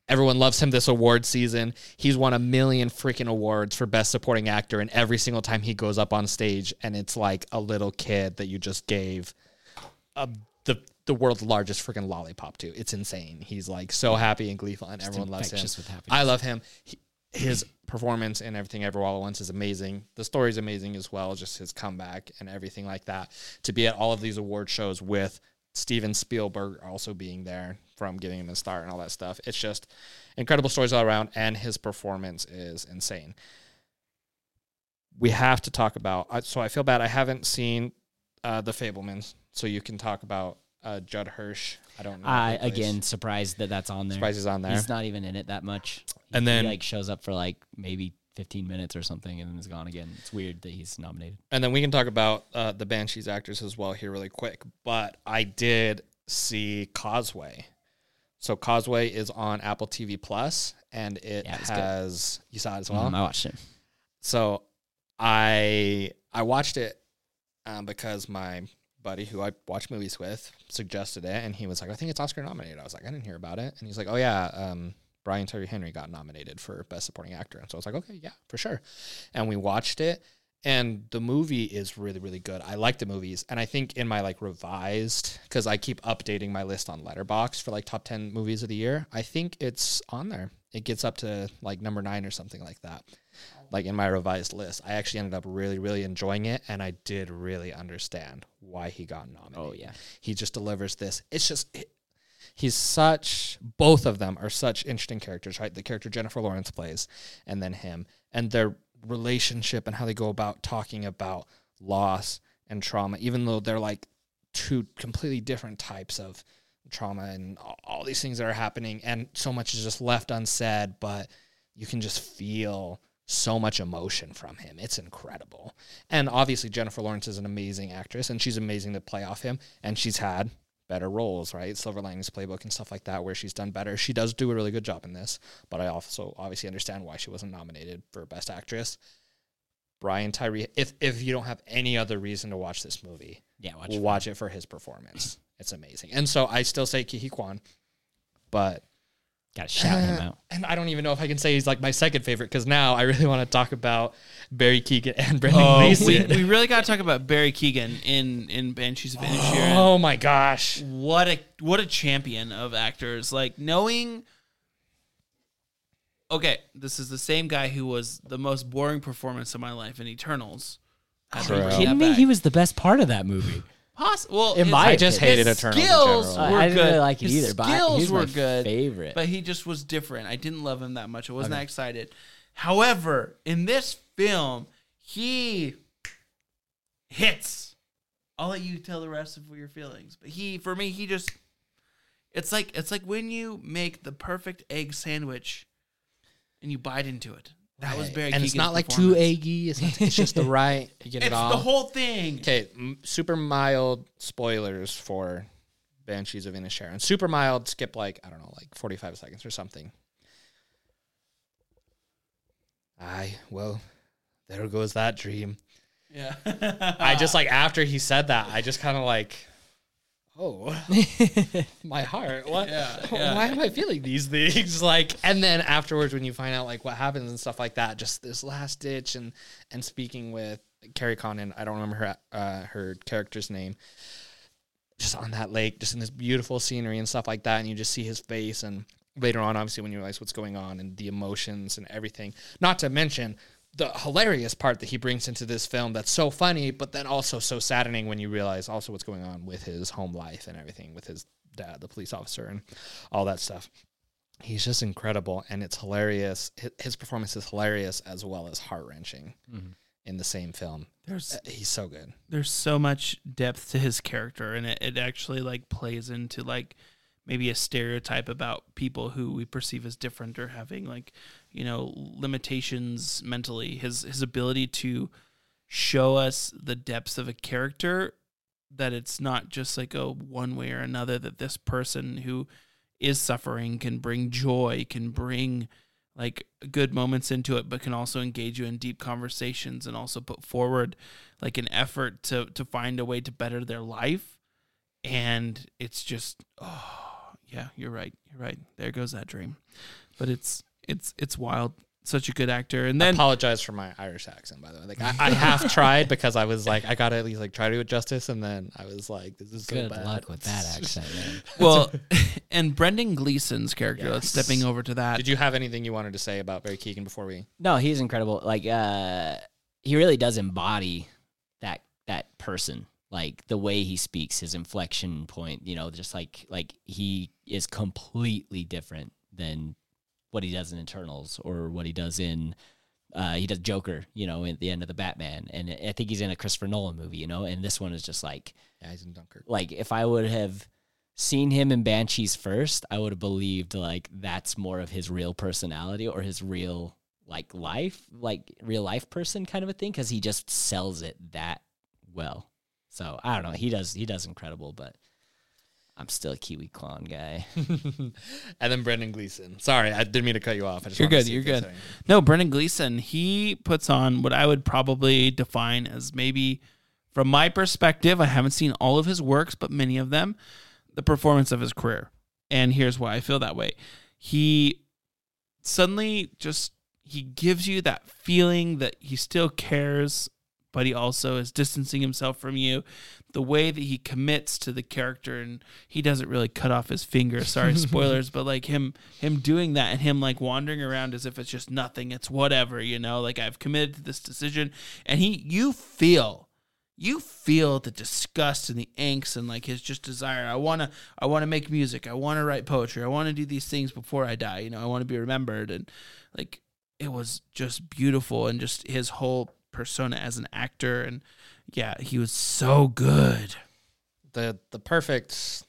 Everyone loves him this award season. He's won a million freaking awards for best supporting actor, and every single time he goes up on stage, and it's like a little kid that you just gave a, the the world's largest freaking lollipop too. It's insane. He's like so happy and gleeful, and everyone loves him. I love him. He, his performance and everything ever all at once is amazing. The story's amazing as well, just his comeback and everything like that. To be at all of these award shows with Steven Spielberg also being there from giving him a star and all that stuff. It's just incredible stories all around, and his performance is insane. We have to talk about. So I feel bad. I haven't seen uh, the Fabelmans, so you can talk about uh, Judd Hirsch. I don't know. I who he plays. again surprised that that's on there. surprised he's on there. He's not even in it that much. He- And then- he like shows up for like maybe 15 minutes or something and then is gone again. It's weird that he's nominated. And then we can talk about uh, the Banshees actors as well here, really quick. But I did see Causeway. So Causeway is on Apple TV Plus, and it Yeah, it was good. has you saw it as well. Um, I watched it. So I I watched it um, because my buddy who I watch movies with suggested it, and he was like, "I think it's Oscar nominated." I was like, "I didn't hear about it," and he's like, "Oh yeah, um, Brian Tyree Henry got nominated for Best Supporting Actor," and so I was like, "Okay, yeah, for sure." And we watched it, and the movie is really really good. I like the movies, and I think in my like revised because I keep updating my list on Letterboxd for like top ten movies of the year. I think it's on there. It gets up to like number nine or something like that like in my revised list. I actually ended up really, really enjoying it, and I did really understand why he got nominated. Oh, yeah. he just delivers this. It's just it, he's such. Both of them are such interesting characters, right? The character Jennifer Lawrence plays, and then him, and their relationship and how they go about talking about loss and trauma, even though they're like two completely different types of trauma and all, all these things that are happening, and so much is just left unsaid, but you can just feel so much emotion from him. It's incredible. And obviously Jennifer Lawrence is an amazing actress and she's amazing to play off him and she's had better roles, right? Silver Linings Playbook and stuff like that where she's done better. She does do a really good job in this, but I also obviously understand why she wasn't nominated for best actress. Brian Tyree if if you don't have any other reason to watch this movie, Yeah, watch watch, it. for his performance. It's amazing. And so I still say Ke Huy Quan, but Got to shout him out. and I don't even know if I can say he's like my second favorite because now I really want to talk about Barry Keoghan and Brendan Oh, we, Gleeson. we really got to talk about Barry Keoghan in in Banshees of Inisherin. oh my gosh! What a what a champion of actors! Like knowing. Okay, this is the same guy who was the most boring performance of my life in Eternals. Had to True. bring that Kidding me? back. He was the best part of that movie. Poss- well, In his- my I just opinion. hated his Eternals in skills general. were I didn't good. really like it His either, but I- skills he was my were good. favorite. But he just was different. I didn't love him that much. I wasn't that excited. However, in this film, he hits. I'll let you tell the rest of your feelings. But he, for me, he just. It's like it's like when you make the perfect egg sandwich, and you bite into it. That was Barry and it's not like too eggy. It's, not, it's just the right. You get It's it all. the whole thing. Okay, m- super mild spoilers for Banshees of Inisherin. Super mild, skip like I don't know, like forty-five seconds or something. Aye, well, there goes that dream. Yeah. I just like after he said that, I just kind of like, oh, my heart. What? Yeah, yeah. Why am I feeling these things? Like, and then afterwards, when you find out like what happens and stuff like that, just this last ditch and and speaking with Kerry Condon, I don't remember her uh, her character's name. Just on that lake, just in this beautiful scenery and stuff like that, and you just see his face and. Later on, obviously, when you realize what's going on and the emotions and everything, not to mention the hilarious part that he brings into this film that's so funny, but then also so saddening when you realize also what's going on with his home life and everything with his dad, the police officer, and all that stuff. He's just incredible, and it's hilarious. His performance is hilarious as well as heart wrenching in the same film. There's Uh, He's so good. there's so much depth to his character and it, it actually like plays into like maybe a stereotype about people who we perceive as different or having like you know limitations mentally his his ability to show us the depths of a character that it's not just like a one way or another that this person who is suffering can bring joy can bring like good moments into it but can also engage you in deep conversations and also put forward like an effort to to find a way to better their life. And it's just oh yeah you're right you're right. There goes that dream. But it's it's it's wild such a good actor and then I then apologize for my Irish accent, by the way. Like I, I half tried because I was like, I gotta at least like try to do it justice, and then I was like, this is so Good bad. luck with that accent, man. well and Brendan Gleeson's character let's stepping over to that Did you have anything you wanted to say about Barry Keoghan before we? No, he's incredible. Like uh he really does embody that that person. Like the way he speaks, his inflection point, you know, just like like he is completely different than what he does in Eternals or what he does in uh he does Joker, you know, at the end of the Batman. And I think he's in a Christopher Nolan movie, you know, and this one is just like Yeah, he's in Dunkirk. like if I would have seen him in Banshees first, I would have believed like that's more of his real personality or his real like life, like real life person kind of a thing because he just sells it that well. So I don't know. He does he does incredible, but I'm still a Kiwi Kwan guy. and then Brendan Gleeson. Sorry, I didn't mean to cut you off. I just You're good. You're good. No, Brendan Gleeson, he puts on what I would probably define as maybe, from my perspective, I haven't seen all of his works, but many of them, the performance of his career. And here's why I feel that way. He suddenly just he gives you that feeling that he still cares, but he also is distancing himself from you. The way that he commits to the character and he doesn't really cut off his finger. Sorry, spoilers, but like him him doing that and him like wandering around as if it's just nothing, it's whatever, you know, like I've committed to this decision. And he you feel you feel the disgust and the angst and like his just desire. I wanna I wanna make music. I wanna write poetry. I wanna do these things before I die. You know, I wanna be remembered and like it was just beautiful and just his whole persona as an actor and yeah, he was so good. the the perfect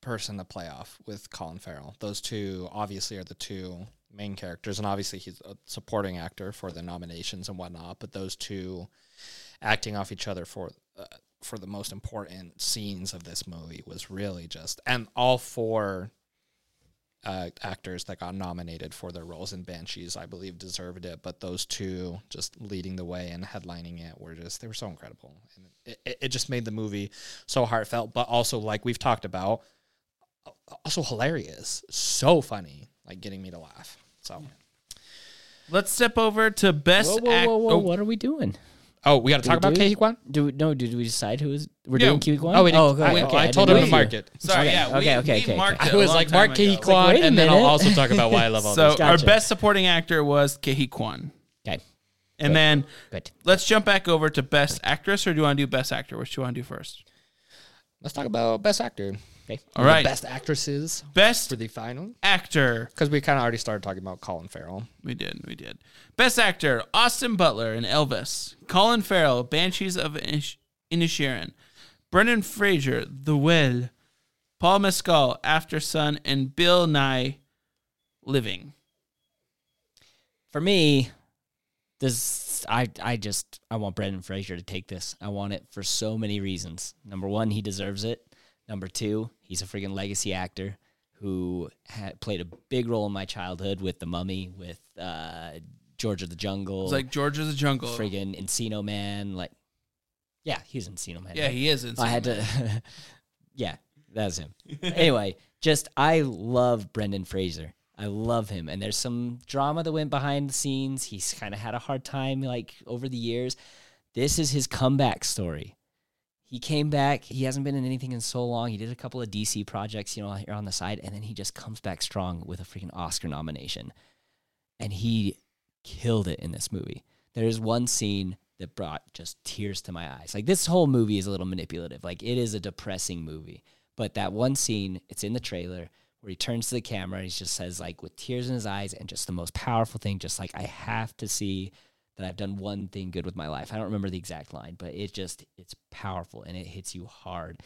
person to play off with Colin Farrell. Those two obviously are the two main characters, and obviously he's a supporting actor for the nominations and whatnot. But those two acting off each other for uh, for the most important scenes of this movie was really just, and all four uh, actors that got nominated for their roles in Banshees, I believe, deserved it. But those two just leading the way and headlining it were just they were so incredible, and it, it, it just made the movie so heartfelt, but also like we've talked about, also hilarious, so funny, like getting me to laugh. So, Let's step over to best Whoa, whoa, act- whoa, whoa! oh, What are we doing? Oh, we got to talk about do? Kehi Do we, no? Did we decide who is we're Yeah. doing Kiwi Oh, we didn't- oh, okay, I- okay, I told him to mark it. Sorry, Okay, yeah. okay, we, okay, we okay, marked okay. it I a was like Mark ago. Ke Huy Quan, wait a and then I'll also talk about why I love all this. So this. our best supporting actor was Ke Huy Quan. Okay, And then good. let's jump back over to best actress, or do you want to do best actor? Which do you want to do first? Let's talk about best actor. Okay. All right. best actresses Best for the final actor. because we kind of already started talking about Colin Farrell. We did, we did. Best actor: Austin Butler in Elvis, Colin Farrell, Banshees of Inish- Inisherin, Brendan Fraser, The Whale, Paul Mescal, Aftersun, and Bill Nighy, Living. For me, this I I just I want Brendan Fraser to take this. I want it for so many reasons. Number one, he deserves it. Number two, he's a freaking legacy actor who had played a big role in my childhood with The Mummy, with uh, George of the Jungle, It's like George of the Jungle. friggin' Encino Man. Like, yeah, he's Encino Man. Yeah, right? he is. In I had to. yeah, that's him. anyway, just I love Brendan Fraser. I love him, and there's some drama that went behind the scenes. He's kind of had a hard time, like over the years. This is his comeback story. He came back. He hasn't been in anything in so long. He did a couple of DC projects, you know, here on the side, and then he just comes back strong with a freaking Oscar nomination, and he killed it in this movie. There's one scene that brought just tears to my eyes. Like this whole movie is a little manipulative. Like it is a depressing movie. But that one scene, it's in the trailer where he turns to the camera and he just says like with tears in his eyes and just the most powerful thing just like I have to see that I've done one thing good with my life. I don't remember the exact line, but it just it's powerful and it hits you hard.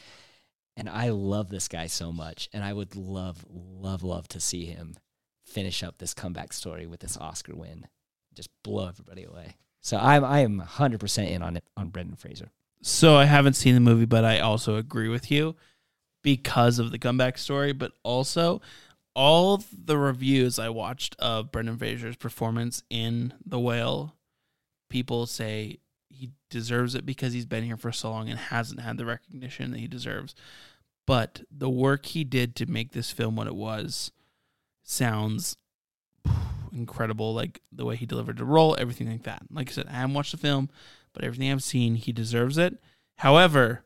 And I love this guy so much. And I would love, love, love to see him finish up this comeback story with this Oscar win. Just blow everybody away. So I'm I am 100% in on it on Brendan Fraser. So I haven't seen the movie, but I also agree with you because of the comeback story, but also all the reviews I watched of Brendan Fraser's performance in The Whale, people say he deserves it because he's been here for so long and hasn't had the recognition that he deserves. But the work he did to make this film what it was sounds incredible. Like the way he delivered the role, everything like that. Like I said, I haven't watched the film, but everything I've seen, he deserves it. However,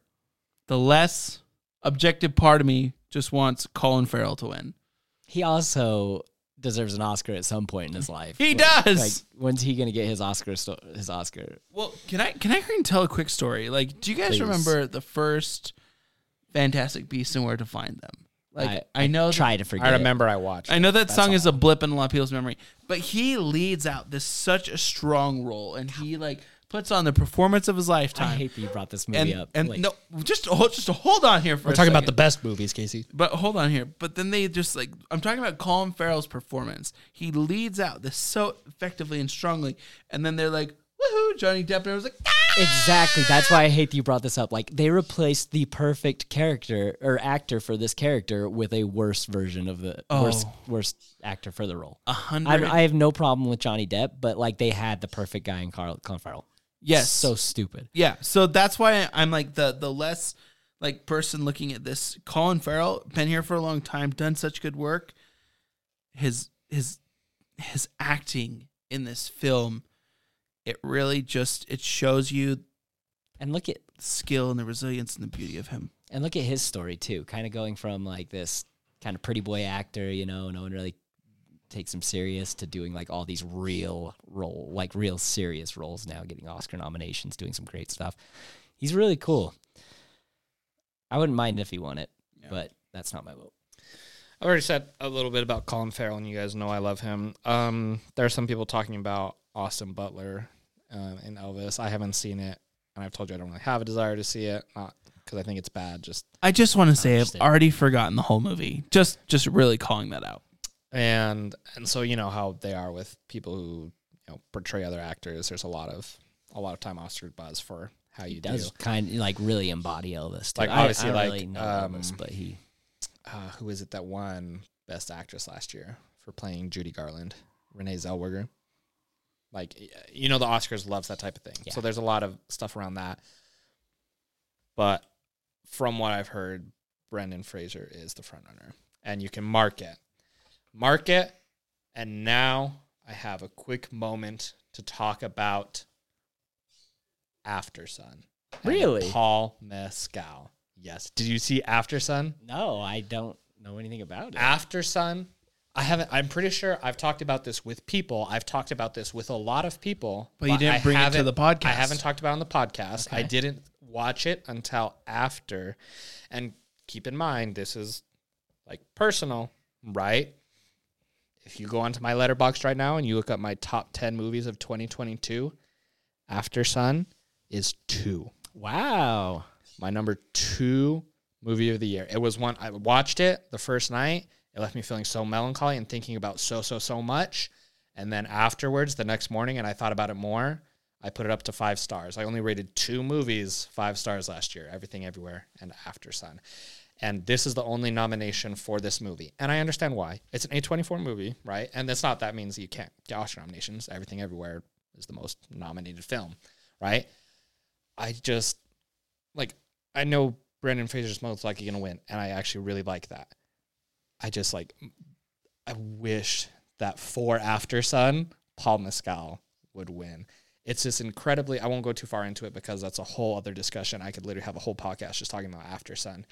the less objective part of me just wants Colin Farrell to win. He also deserves an Oscar at some point in his life. He Like- does. Like, when's he gonna get his Oscar? Sto- his Oscar? Well, can I can I hear and tell a quick story? Like, do you guys Please. remember the first Fantastic Beasts and Where to Find Them? Like, I, I know that- Try to forget. I it. remember I watched. I know that That's song is a blip in a lot of people's memory, but he leads out this such a strong role, and he like puts on the performance of his lifetime. I hate that you brought this and movie up. and Like, no, just hold, just hold on here for. We're a talking about the best movies, Casey. But hold on here. But then they just like I'm talking about Colin Farrell's performance. He leads out this so effectively and strongly, and then they're like, "Woohoo!" Johnny Depp, and I was like, "Ah!" Exactly. That's why I hate that you brought this up. Like they replaced the perfect character or actor for this character with a worse version of the worst Oh. worst actor for the role. a I, hundred." I have no problem with Johnny Depp, but like they had the perfect guy in Carl Colin Farrell. Yes, So stupid. yeah. So that's why I'm like the the less like person looking at this. Colin Farrell been here for a long time, done such good work. His his his acting in this film, it really just it shows you And look at skill and the resilience and the beauty of him. and look at his story too. Kind of going from like this kind of pretty boy actor, you know, no one really takes him serious to doing like all these real role, like real serious roles now, getting Oscar nominations, doing some great stuff. He's really cool. I wouldn't mind if he won it, Yeah. but that's not my vote. I've already said a little bit about Colin Farrell, and you guys know I love him. Um, there are some people talking about Austin Butler uh, in Elvis. I haven't seen it, and I've told you I don't really have a desire to see it, not because I think it's bad, just I just want to say I've already forgotten the whole movie. Just just really calling that out. And and so you know how they are with people who you know portray other actors. There's a lot of a lot of time Oscar buzz for how you He does do. kind of like really embody Elvis. Too. Like, I- I, obviously, like, really know um, Elvis, but he Uh, who is it that won Best Actress last year for playing Judy Garland? Renee Zellweger. Like you know, the Oscars loves that type of thing. Yeah. So there's a lot of stuff around that. But from what I've heard, Brendan Fraser is the front runner, and you can mark it, mark it, and now I have a quick moment to talk about Aftersun. Really? Paul Mescal. Yes. Did you see Aftersun? no, I don't know anything about it. Aftersun, I haven't. I'm pretty sure I've talked about this with people. I've talked about this with a lot of people. But you didn't I bring it to haven't- the podcast. I haven't talked about it on the podcast. I Okay. didn't watch it until after. And keep in mind, this is like personal, right? If you go onto my Letterboxd right now and you look up my top 10 movies of 2022, Aftersun is two wow. my number two movie of the year. It was one I watched it the first night. It left me feeling so melancholy and thinking about so so so much. And then afterwards, the next morning, and I thought about it more. I put it up to five stars. I only rated two movies five stars last year: Everything Everywhere and Aftersun. And this is the only nomination for this movie, and I understand why. It's an A24 movie, right? And that's not that means you can't get Oscar nominations. Everything Everywhere is the most nominated film, right? I just like I know Brendan Fraser's most likely going to win, and I actually really like that. I just like, I wish that for Aftersun, Paul Mescal would win. It's just incredibly. I won't go too far into it because that's a whole other discussion. I could literally have a whole podcast just talking about Aftersun.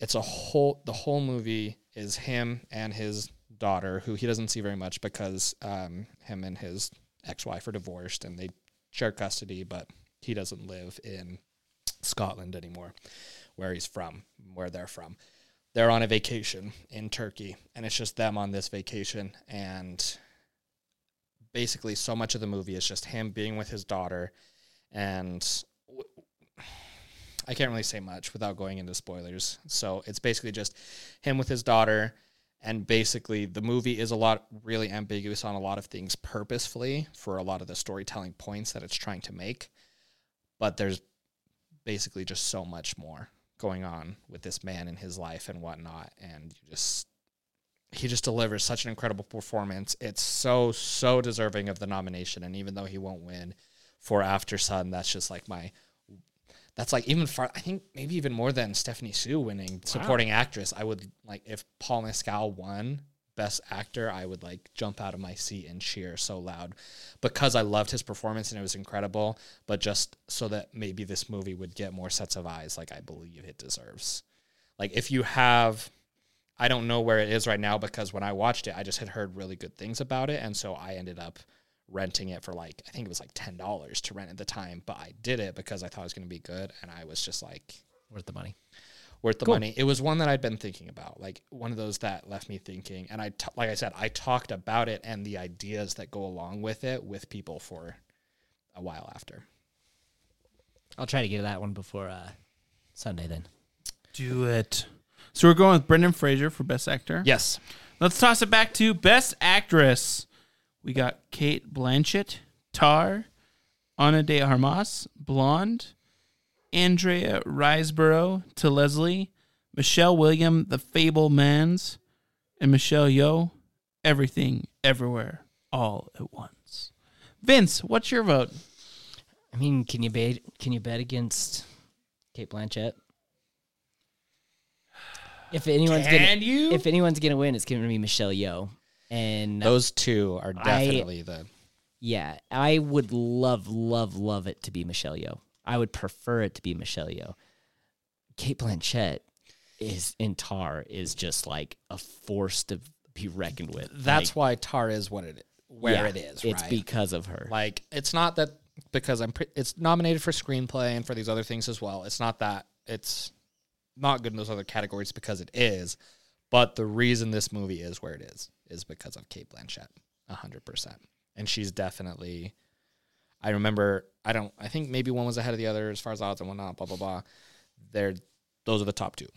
It's a whole. The whole movie is him and his daughter, who he doesn't see very much because um, him and his ex-wife are divorced and they share custody, but he doesn't live in Scotland anymore, where he's from, where they're from. They're on a vacation in Turkey, and it's just them on this vacation. And basically, so much of the movie is just him being with his daughter. And I can't really say much without going into spoilers. So it's basically just him with his daughter, and basically the movie is a lot really ambiguous on a lot of things purposefully for a lot of the storytelling points that it's trying to make. But there's basically just so much more going on with this man in his life and whatnot, and you just he just delivers such an incredible performance. It's so so deserving of the nomination, and even though he won't win for Aftersun, that's just like my that's like even far. I think maybe even more than Stephanie Hsu winning supporting actress. I would like if Paul Mescal won Best Actor, I would like jump out of my seat and cheer so loud because I loved his performance and it was incredible. But just so that maybe this movie would get more sets of eyes, like I believe it deserves. Like if you have I don't know where it is right now because when I watched it, I just had heard really good things about it, and so I ended up renting it for like I think it was like ten dollars to rent at the time, but I did it because I thought it was going to be good, and I was just like Worth the money. worth the money. It was one that I'd been thinking about, like one of those that left me thinking, and I t- like I said, I talked about it and the ideas that go along with it with people for a while after. I'll try to get to that one before uh, Sunday then. Do it. So we're going with Brendan Fraser for Best Actor. Yes, Let's toss it back to Best Actress. We got Cate Blanchett, Tar, Ana de Armas, Blonde, Andrea Riseborough to Leslie, Michelle William, The Fabelmans, and Michelle Yeoh, Everything, Everywhere, All at Once. Vince, what's your vote? I mean, can you bet? Can you bet against Cate Blanchett? If anyone's Can gonna, you? if anyone's gonna win, it's gonna be Michelle Yeoh. And those two are definitely the yeah, I would love, love, love it to be Michelle Yeoh. I would prefer it to be Michelle Yeoh. Cate Blanchett is in Tar is just like a force to be reckoned with. That's Like, why Tar is what it where yeah, it is. It's right? because of her. Like it's not that because I'm pre- it's nominated for screenplay and for these other things as well. It's not that it's not good in those other categories because it is, but the reason this movie is where it is is because of Cate Blanchett, hundred percent. And she's definitely. I remember. I don't. I think maybe one was ahead of the other as far as odds and whatnot. Blah blah blah. They're those are the top two.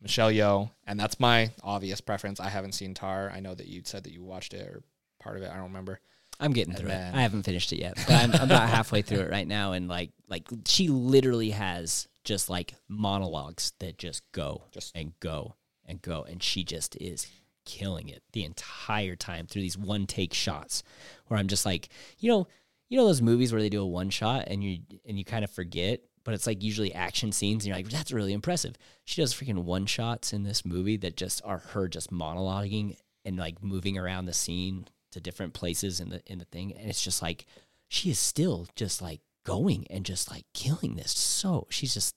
Michelle Yeoh, and that's my obvious preference. I haven't seen Tar. I know that you said that you watched it or part of it. I don't remember. I'm getting And through then- it. I haven't finished it yet, but I'm about halfway through it right now. And like, like she literally has just like monologues that just go, Just- and go and go, and she just is killing it the entire time through these one take shots. Where I'm just like, you know, you know those movies where they do a one shot and you and you kind of forget, but it's like usually action scenes, and you're like, that's really impressive. She does freaking one shots in this movie that just are her just monologuing and like moving around the scene to different places in the in the thing and it's just like she is still just like going and just like killing this so she's just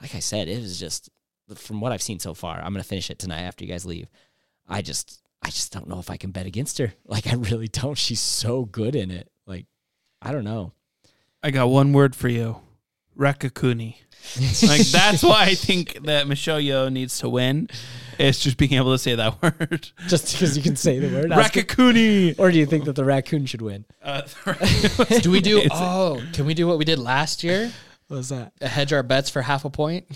like i said it is just from what i've seen so far i'm gonna finish it tonight after you guys leave i just i just don't know if i can bet against her like i really don't she's so good in it like i don't know I got one word for you. Raccacoonie. like that's why I think that Michelle Yeoh needs to win. It's just being able to say that word. just because you can say the word Raccacoonie. or do you think that the raccoon should win Uh, Do we do? Oh, can we do what we did last year? what was that Hedge our bets for half a point.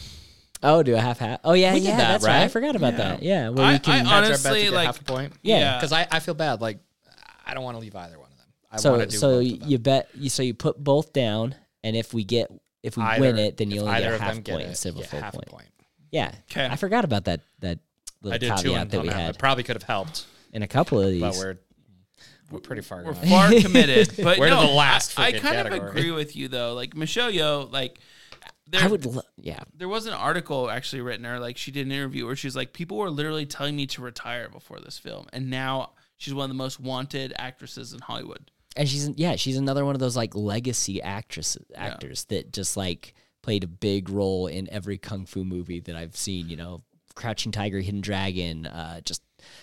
Oh do a half half oh yeah We did yeah that, that's right. i forgot about Yeah. that yeah well I- we can I Hedge our bets Honestly, to get like- half a point. Yeah. because I, I feel bad. Like I don't want to leave either one of them. I so to do so both of them. you bet you so you put both down and if we get if we Either- win it then you if only either get a of half them point it, instead of a yeah, full half point. a point. yeah 'Kay. i forgot about that that little I did too. caveat And that we it had probably could have helped, in a couple of these but we're we're pretty far We're gone. far committed, but We're to no, the last I, I freaking kind of category. agree with you though. Like Michelle Yeoh, like there, i would lo- yeah. there was an article actually written or like she did an interview where she's like people were literally telling me to retire before this film, and now she's one of the most wanted actresses in Hollywood. and she's yeah she's another one of those like legacy actresses actors that just like played a big role in every kung fu movie that i've seen you know crouching tiger hidden dragon uh just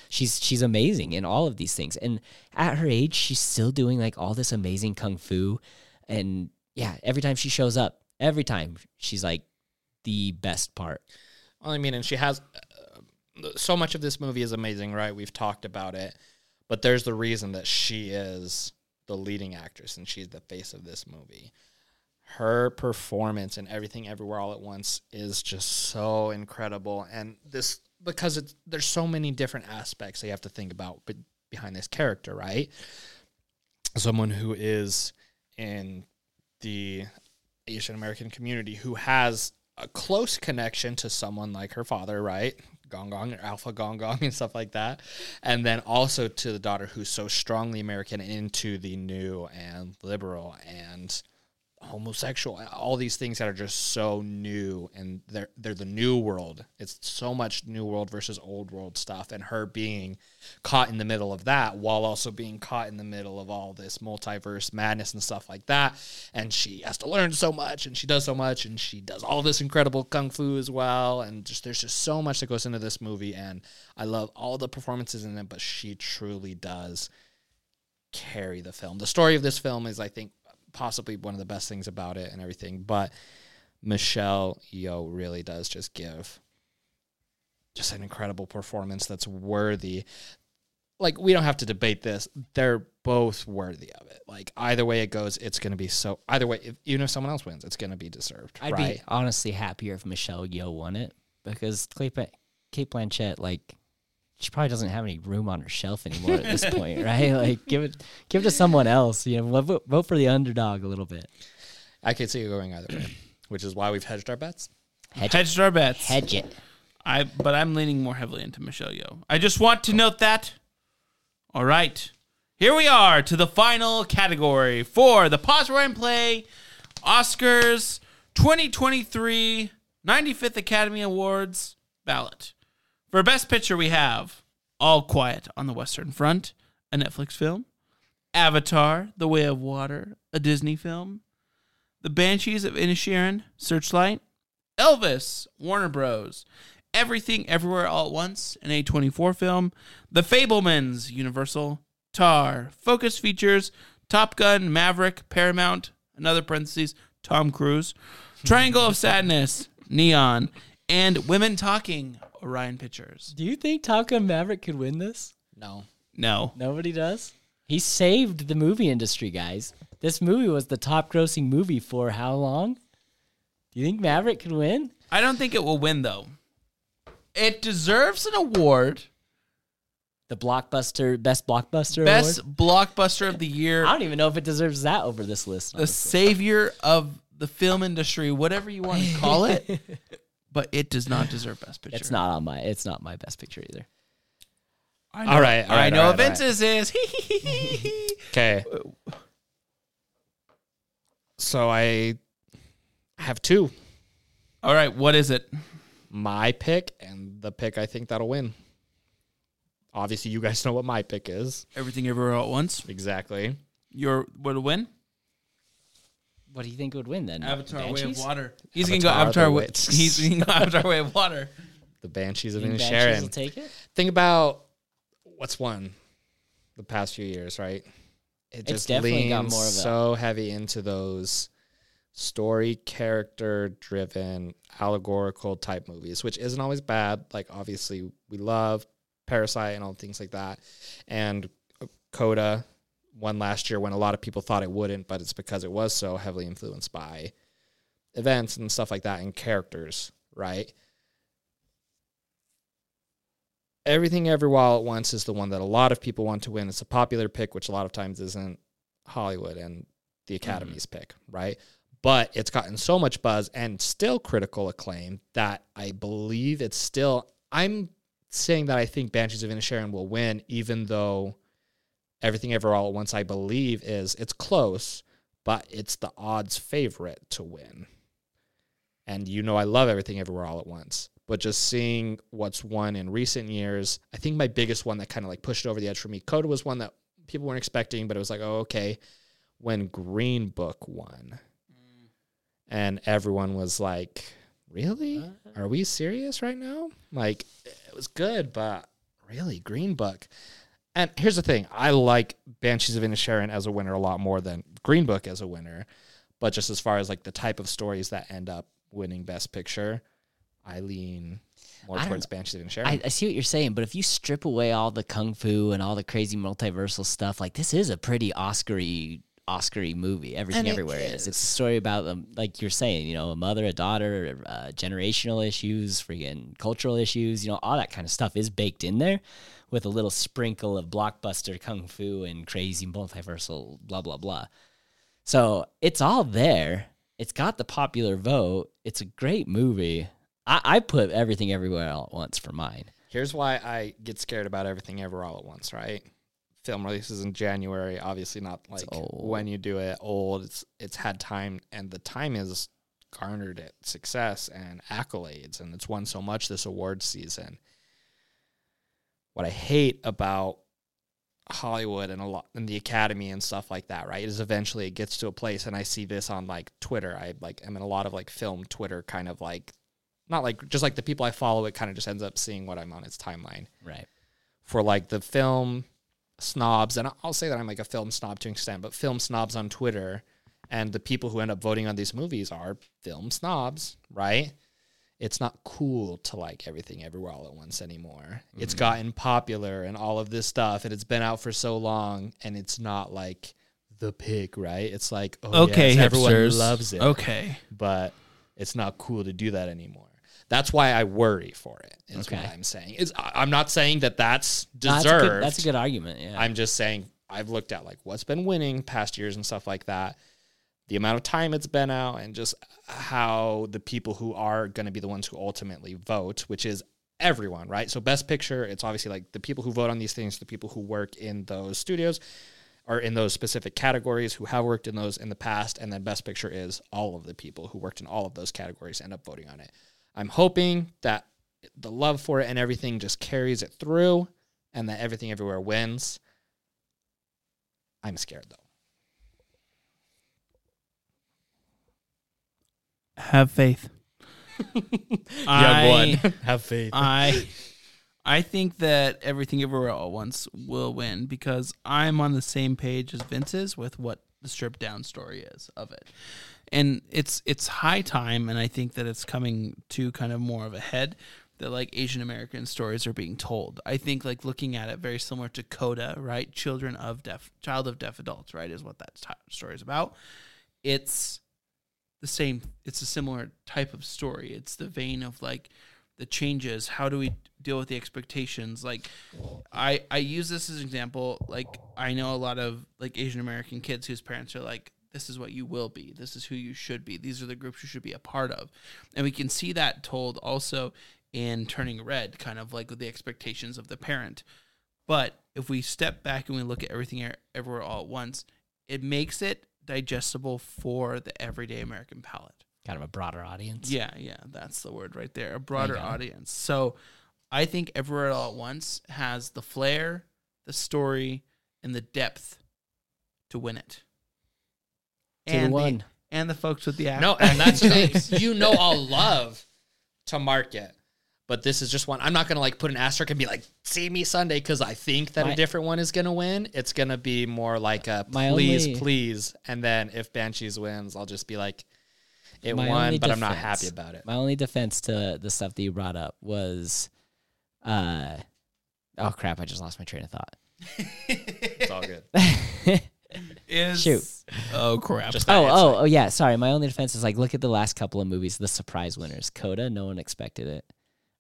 she's she's amazing in all of these things. And at her age she's still doing like all this amazing kung fu. And yeah every time she shows up every time she's like the best part Well, I mean, and she has uh, so much of this movie is amazing, right? We've talked about it, but there's the reason that she is the leading actress and she's the face of this movie. her performance and everything everywhere all at once is just so incredible and this because it's there's so many different aspects that you have to think about behind this character right someone who is in the asian american community who has a close connection to someone like her father right? Gong gong or alpha gong gong and stuff like that. And then also to the daughter who's so strongly american into the new and liberal and homosexual all these things that are just so new and they're they're the new world. It's so much new world versus old world stuff and her being caught in the middle of that while also being caught in the middle of all this multiverse madness and stuff like that. And she has to learn so much and she does so much and she does all this incredible kung fu as well. And just there's just so much that goes into this movie and I love all the performances in it but she truly does carry the film. The story of this film is I think possibly one of the best things about it and everything. But Michelle Yeoh really does just give just an incredible performance that's worthy. Like we don't have to debate this; they're both worthy of it. Like either way it goes, it's going to be so. Either way, if, even if someone else wins, it's going to be deserved. I'd right? be honestly happier if Michelle Yeoh won it because Cate, Cate Blanchett, like, she probably doesn't have any room on her shelf anymore at this point, right? Like, give it, give it to someone else. You know, vote, vote for the underdog a little bit. I could see it going either way, which is why we've hedged our bets. Hedge, Hedged our bets. hedge it. I but I'm leaning more heavily into Michelle Yeoh. I just want to note that. All right. Here we are to the final category for the Pause Rewind Play Oscars 2023 95th Academy Awards ballot. For Best Picture, we have All Quiet on the Western Front, a Netflix film, Avatar, The Way of Water, a Disney film, The Banshees of Inisherin, Searchlight, Elvis, Warner Bros., Everything Everywhere All at Once, an A24 film, The Fabelmans, Universal, Tar, Focus Features, Top Gun, Maverick, Paramount, another parentheses, Tom Cruise, Triangle of Sadness, Neon, and Women Talking, Orion Pictures. Do you think Top Gun Maverick could win this? No, No. Nobody does. He saved the movie industry, guys. This movie was the top grossing movie for how long? Do you think Maverick could win? I don't think it will win, though. It deserves an award. The blockbuster, best blockbuster Best award? blockbuster of the year. I don't even know if it deserves that over this list. the honestly. savior of the film industry, whatever you want to call it. but it does not deserve Best Picture. It's not on my. It's not my best picture either. I know, All right, all I right, know all right, all right. Vince's is. Okay. So I have two. All right, what is it? My pick and the pick I think that'll win. Obviously, you guys know what my pick is. Everything Everywhere All at Once. Exactly. Your what to win? What do you think would win then? Avatar Way of Water. He's gonna go Avatar, Avatar the Way. Way- He's gonna go Avatar Way of Water. The Banshees of You think Banshees will take it. Think about what's won the past few years, right? It It's just definitely got leans more of a- so heavy into those story character driven allegorical type movies, which isn't always bad. Like obviously we love Parasite and all things like that. And Coda won last year when a lot of people thought it wouldn't, but it's because it was so heavily influenced by events and stuff like that and characters, right? Everything Everywhere All at Once is the one that a lot of people want to win. It's a popular pick, which a lot of times isn't Hollywood and the mm-hmm. Academy's pick, right? But it's gotten so much buzz and still critical acclaim that I believe it's still. I'm saying that I think Banshees of Inisherin will win, even though Everything Everywhere All at Once, I believe, is it's close, but it's the odds favorite to win. And you know, I love Everything Everywhere All at Once but just seeing what's won in recent years, I think my biggest one that kind of like pushed over the edge for me, Coda was one that people weren't expecting, but it was like, oh, okay. When Green Book won, and everyone was like, really? Uh. Are we serious right now? Like, it was good, but really, Green Book. And here's the thing I like Banshees of Inisherin as a winner a lot more than Green Book as a winner. But just as far as like the type of stories that end up winning Best Picture, I lean more I towards Banshees of Inisherin. I, I see what you're saying, but if you strip away all the kung fu and all the crazy multiversal stuff, like this is a pretty Oscar-y Oscar-y movie. Everything And everywhere is. is. It's a story about um, like you're saying, you know, a mother, a daughter, uh, generational issues, freaking cultural issues. You know, all that kind of stuff is baked in there, with a little sprinkle of blockbuster kung fu and crazy multiversal blah blah blah. So it's all there. It's got the popular vote. It's a great movie. I, I put everything everywhere all at once for mine. Here's why I get scared about everything ever all at once, right? Film releases in January, obviously not like when you do it old. It's it's had time and the time is garnered it success and accolades and it's won so much this award season. What I hate about Hollywood and a lot and the academy and stuff like that, right? Is eventually it gets to a place and I see this on like Twitter. I like I'm in a lot of like film Twitter kind of like not like just like the people I follow, it kind of just ends up seeing what I'm on its timeline Right. for like the film snobs, and I'll say that I'm like a film snob to an extent, but film snobs on Twitter and the people who end up voting on these movies are film snobs, right? It's not cool to like everything everywhere all at once anymore. It's mm. gotten popular and all of this stuff, and it's been out for so long, and it's not like the pick, right? It's like oh, Okay, yes, everyone loves it Okay. but it's not cool to do that anymore. That's why I worry for it. Is Okay. what I'm saying. Is I- I'm not saying that that's No, that's, deserved. a good, that's a good argument. Yeah. I'm just saying I've looked at like what's been winning past years and stuff like that. The amount of time it's been out and just how the people who are going to be the ones who ultimately vote, which is everyone, right? So best picture, it's obviously like the people who vote on these things, the people who work in those studios or in those specific categories who have worked in those in the past and then best picture is all of the people who worked in all of those categories end up voting on it. I'm hoping that the love for it and everything just carries it through and that everything everywhere wins. I'm scared though. Have faith. I, one. have faith. I I think that everything everywhere all at once will win because I'm on the same page as Vince is with what the stripped down story is of it. And it's it's high time and I think that it's coming to kind of more of a head that like Asian American stories are being told. I think like looking at it very similar to Coda, right? Children of deaf child of deaf adults, right? Is what that t- story is about. It's the same it's a similar type of story. It's the vein of like the changes. How do we deal with the expectations? Like i i use this as an example. Like i know a lot of like asian american kids whose parents are like this is what you will be. This is who you should be. These are the groups you should be a part of. And we can see that told also in turning red kind of like with the expectations of the parent. But if we step back and we look at everything everywhere all at once it makes it digestible for the everyday American palate. kind of a broader audience. Yeah, yeah, that's the word right there. A broader go. audience. So I think Everywhere All at Once has the flair, the story, and the depth to win it. To and one. The, and the folks with the act- No, and that's the thing. You know I'll love to market. But this is just one. I'm not gonna like put an asterisk and be like, "See me Sunday" because I think that My- a different one is gonna win. It's gonna be more like a My please, only- please, and then if Banshees wins, I'll just be like, "It won," only but I'm not happy about it. My only defense to the stuff that you brought up was, uh, oh crap! I just lost my train of thought. It's all good. is Shoot. Oh crap! Just Oh, oh, oh, yeah. Sorry. My only defense is like, look at the last couple of movies, the surprise winners. Coda, no one expected it.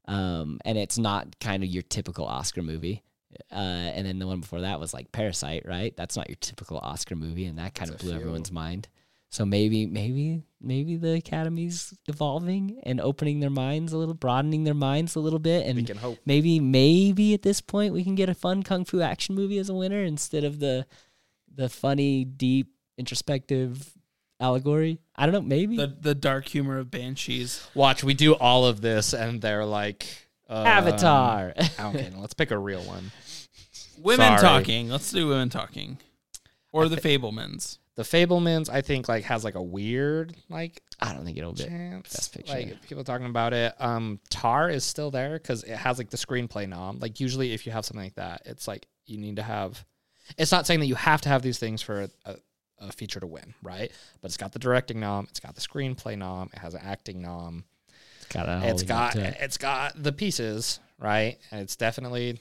Um, and it's not kind of your typical Oscar movie. Uh, and then the one before that was like Parasite, right? That's not your typical Oscar movie, and that kind That's of blew everyone's mind. So maybe, maybe, maybe the Academy's evolving and opening their minds a little, broadening their minds a little bit, and we can hope. maybe, maybe at this point we can get a fun kung fu action movie as a winner instead of the, the funny, deep, introspective allegory. I don't know. Maybe the the dark humor of banshees. Watch, we do all of this, and they're like um, Avatar. Okay, let's pick a real one. Women Sorry. talking. Let's do women talking, or the Fabelmans. The Fabelmans, I think, like has like a weird like I don't think it'll be. chance. Best Picture. Like people talking about it. Um, Tar is still there because it has like the screenplay nom. Like usually, if you have something like that, it's like you need to have. It's not saying that you have to have these things for a, a, a feature to win, right? But it's got the directing nom, it's got the screenplay nom, it has an acting nom, It's got a it's whole got it. it's got the pieces, right? And it's definitely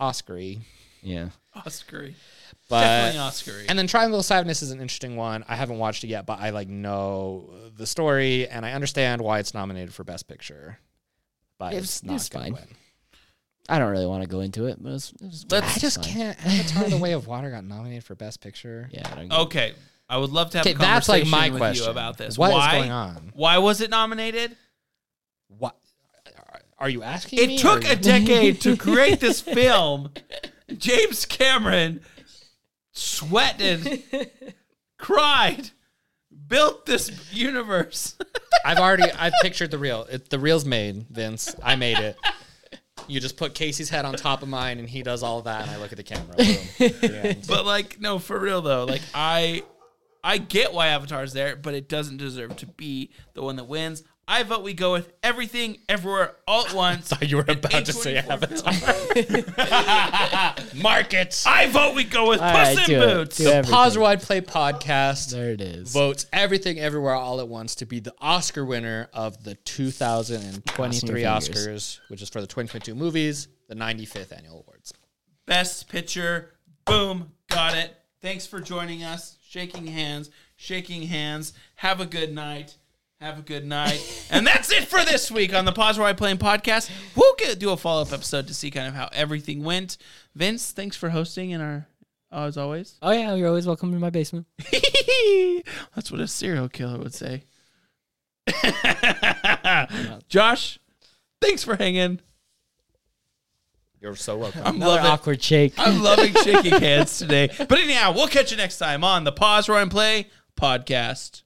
Oscary. Yeah. Oscar. But Definitely Oscar. and then Triangle of Sadness is an interesting one. I haven't watched it yet, but I like know the story and I understand why it's nominated for Best Picture. But It it's, not was gonna fine. win. I don't really want to go into it, but it was, it was Let's- I just fine. can't. Avatar: The Way of Water got nominated for Best Picture. Yeah, I don't Okay. I would love to have Okay, a that's like my with question you about this. What is Why? going on? Why was it nominated? What are you asking? me, It took or- a decade to create this film. James Cameron sweated, cried, built this universe. I've already I've pictured the reel. It, the reel's made, Vince. I made it. You just put Casey's head on top of mine, and he does all that, and I look at the camera. Boom. The but like, no, for real though. Like I I get why Avatar's there, but it doesn't deserve to be the one that wins. I vote we go with everything, everywhere, all at once. thought you were about to say Avatar. Markets. I vote we go with All Puss right, in do it. Boots. Do The everything. Pause Rewind Play podcast There it is. votes everything everywhere all at once to be the Oscar winner of the 2023 fingers. Oscars, which is for the 2022 movies, the 95th annual awards. Best picture. Boom. Got it. Thanks for joining us. Shaking hands. Shaking hands. Have a good night. Have a good night. and that's it for this week on the Pause Rewind Play podcast. We'll get, do a follow up episode to see kind of how everything went. Vince, thanks for hosting in our, as always. Oh yeah, you're always welcome in my basement. that's what a serial killer would say. Josh, thanks for hanging. You're so welcome. I'm Another loving awkward shake. I'm loving shaking hands today. But anyhow, we'll catch you next time on the Pause Rewind Play podcast.